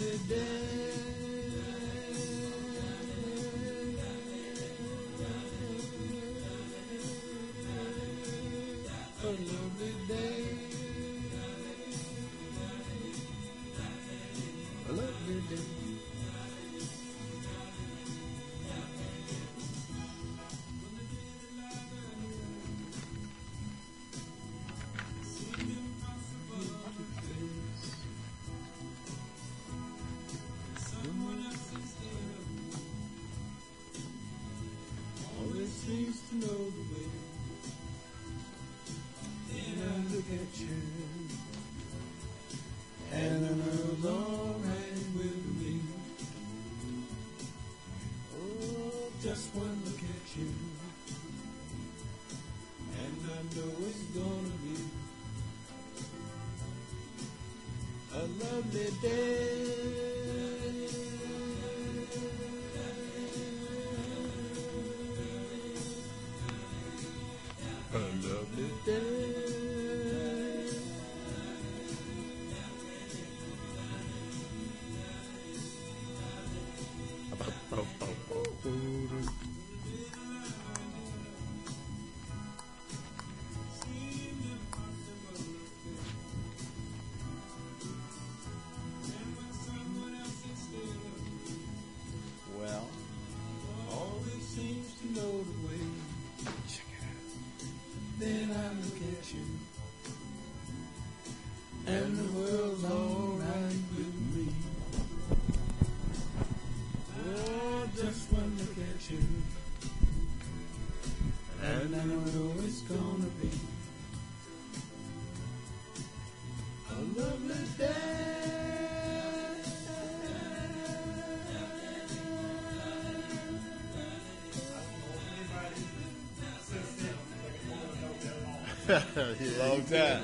lovely long time.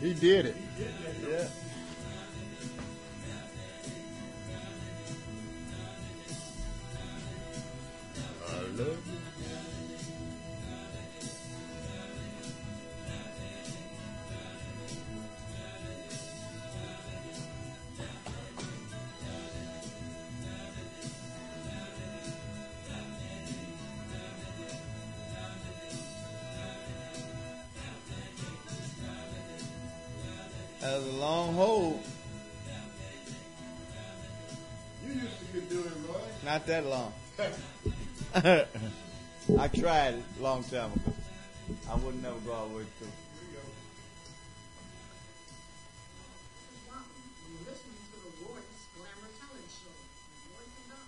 He did it. That long. *laughs* I tried it a long time ago. I wouldn't never go all the way through. You're listening to the Royce Glamour Talent Show. Royce and Doc.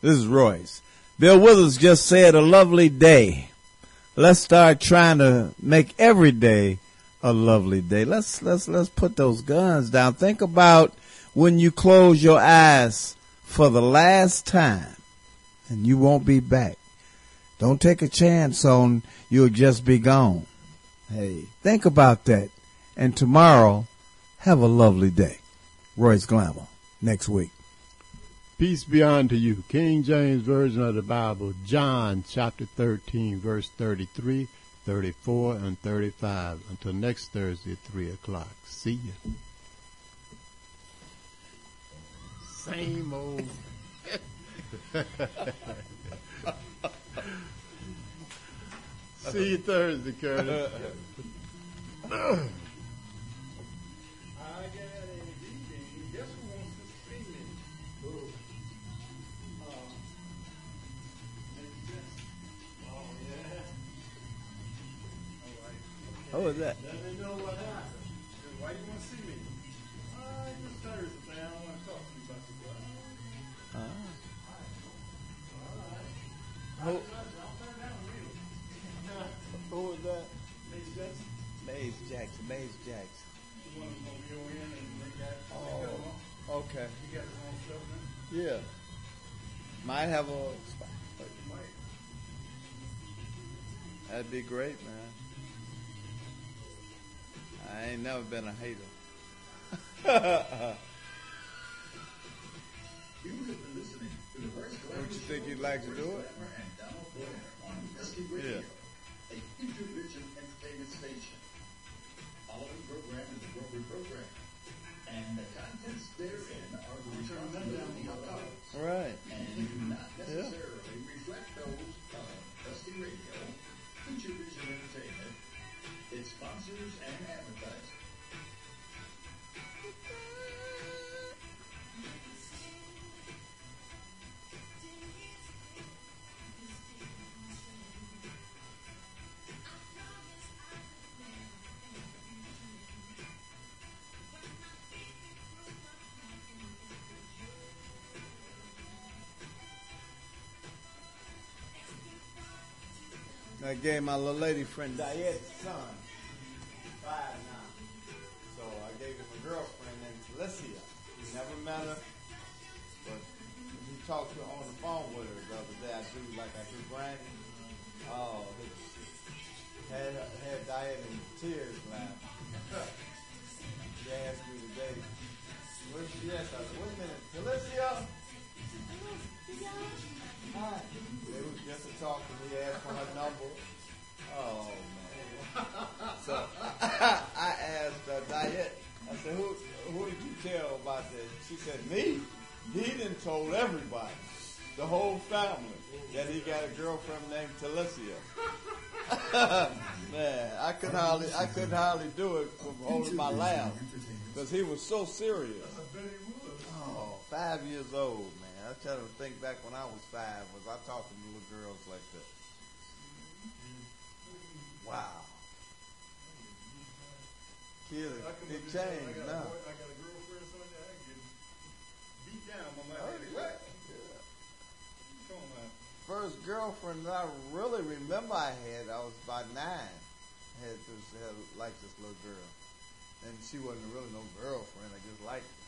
This is Royce. Bill Withers just said a lovely day. Let's start trying to make every day a lovely day. Let's let's let's put those guns down. Think about when you close your eyes for the last time and you won't be back. Don't take a chance on you'll just be gone. Hey, think about that. And tomorrow, have a lovely day. Royce Glamour, next week. Peace be unto you. King James Version of the Bible, John chapter 13, verse 33, 34, and 35. Until next Thursday at 3 o'clock. See you. same old. See you Thursday, Curtis. *laughs* How was that? Let me know what happened. Why you want to see me? Who? Who, I'll turn down you. who was that? Mace Jackson. Maze Jackson. Maze Jackson. The one who's going to be on and they got, they got him on. Oh, okay. He got his own stuff now. Yeah. Might have a spot. Might. That'd be great, man. I ain't never been a hater. *laughs* You have been listening to the first Don't you think you'd like to do it? Donald on Dusty Radio, a Future Vision entertainment station. Following program is a brokered program, and the contents therein are the responsibility of others, Right. Gave my little lady friend Diette's son five now. So I gave him a girlfriend named Felicia. He never met her, but he talked to her on the phone with her the other day. I do like I do Granny. Oh, he had had Diette in tears laughing. She asked me today, where's she at? I said, wait a minute, Felicia? Hi. They was just a talking. He asked for her number. Oh man. So *laughs* I asked uh, Diette. I said, "Who who did you tell about this?" She said, "Me." He didn't told everybody, the whole family, that he got a girlfriend named Talicia. *laughs* man, I could hardly I couldn't hardly do it from holding my laugh because he was so serious. Oh, five years old, man. I try to think back when I was five, was I talking to little girls like that. Wow. Kids, I come they up and say, changed I got, now. I got a girlfriend or something. I get beat down. Like, Oh, hey, yeah. Come on, man. First girlfriend that I really remember I had, I was about nine. Had this, had liked this little girl, and she wasn't really no girlfriend. I just liked her.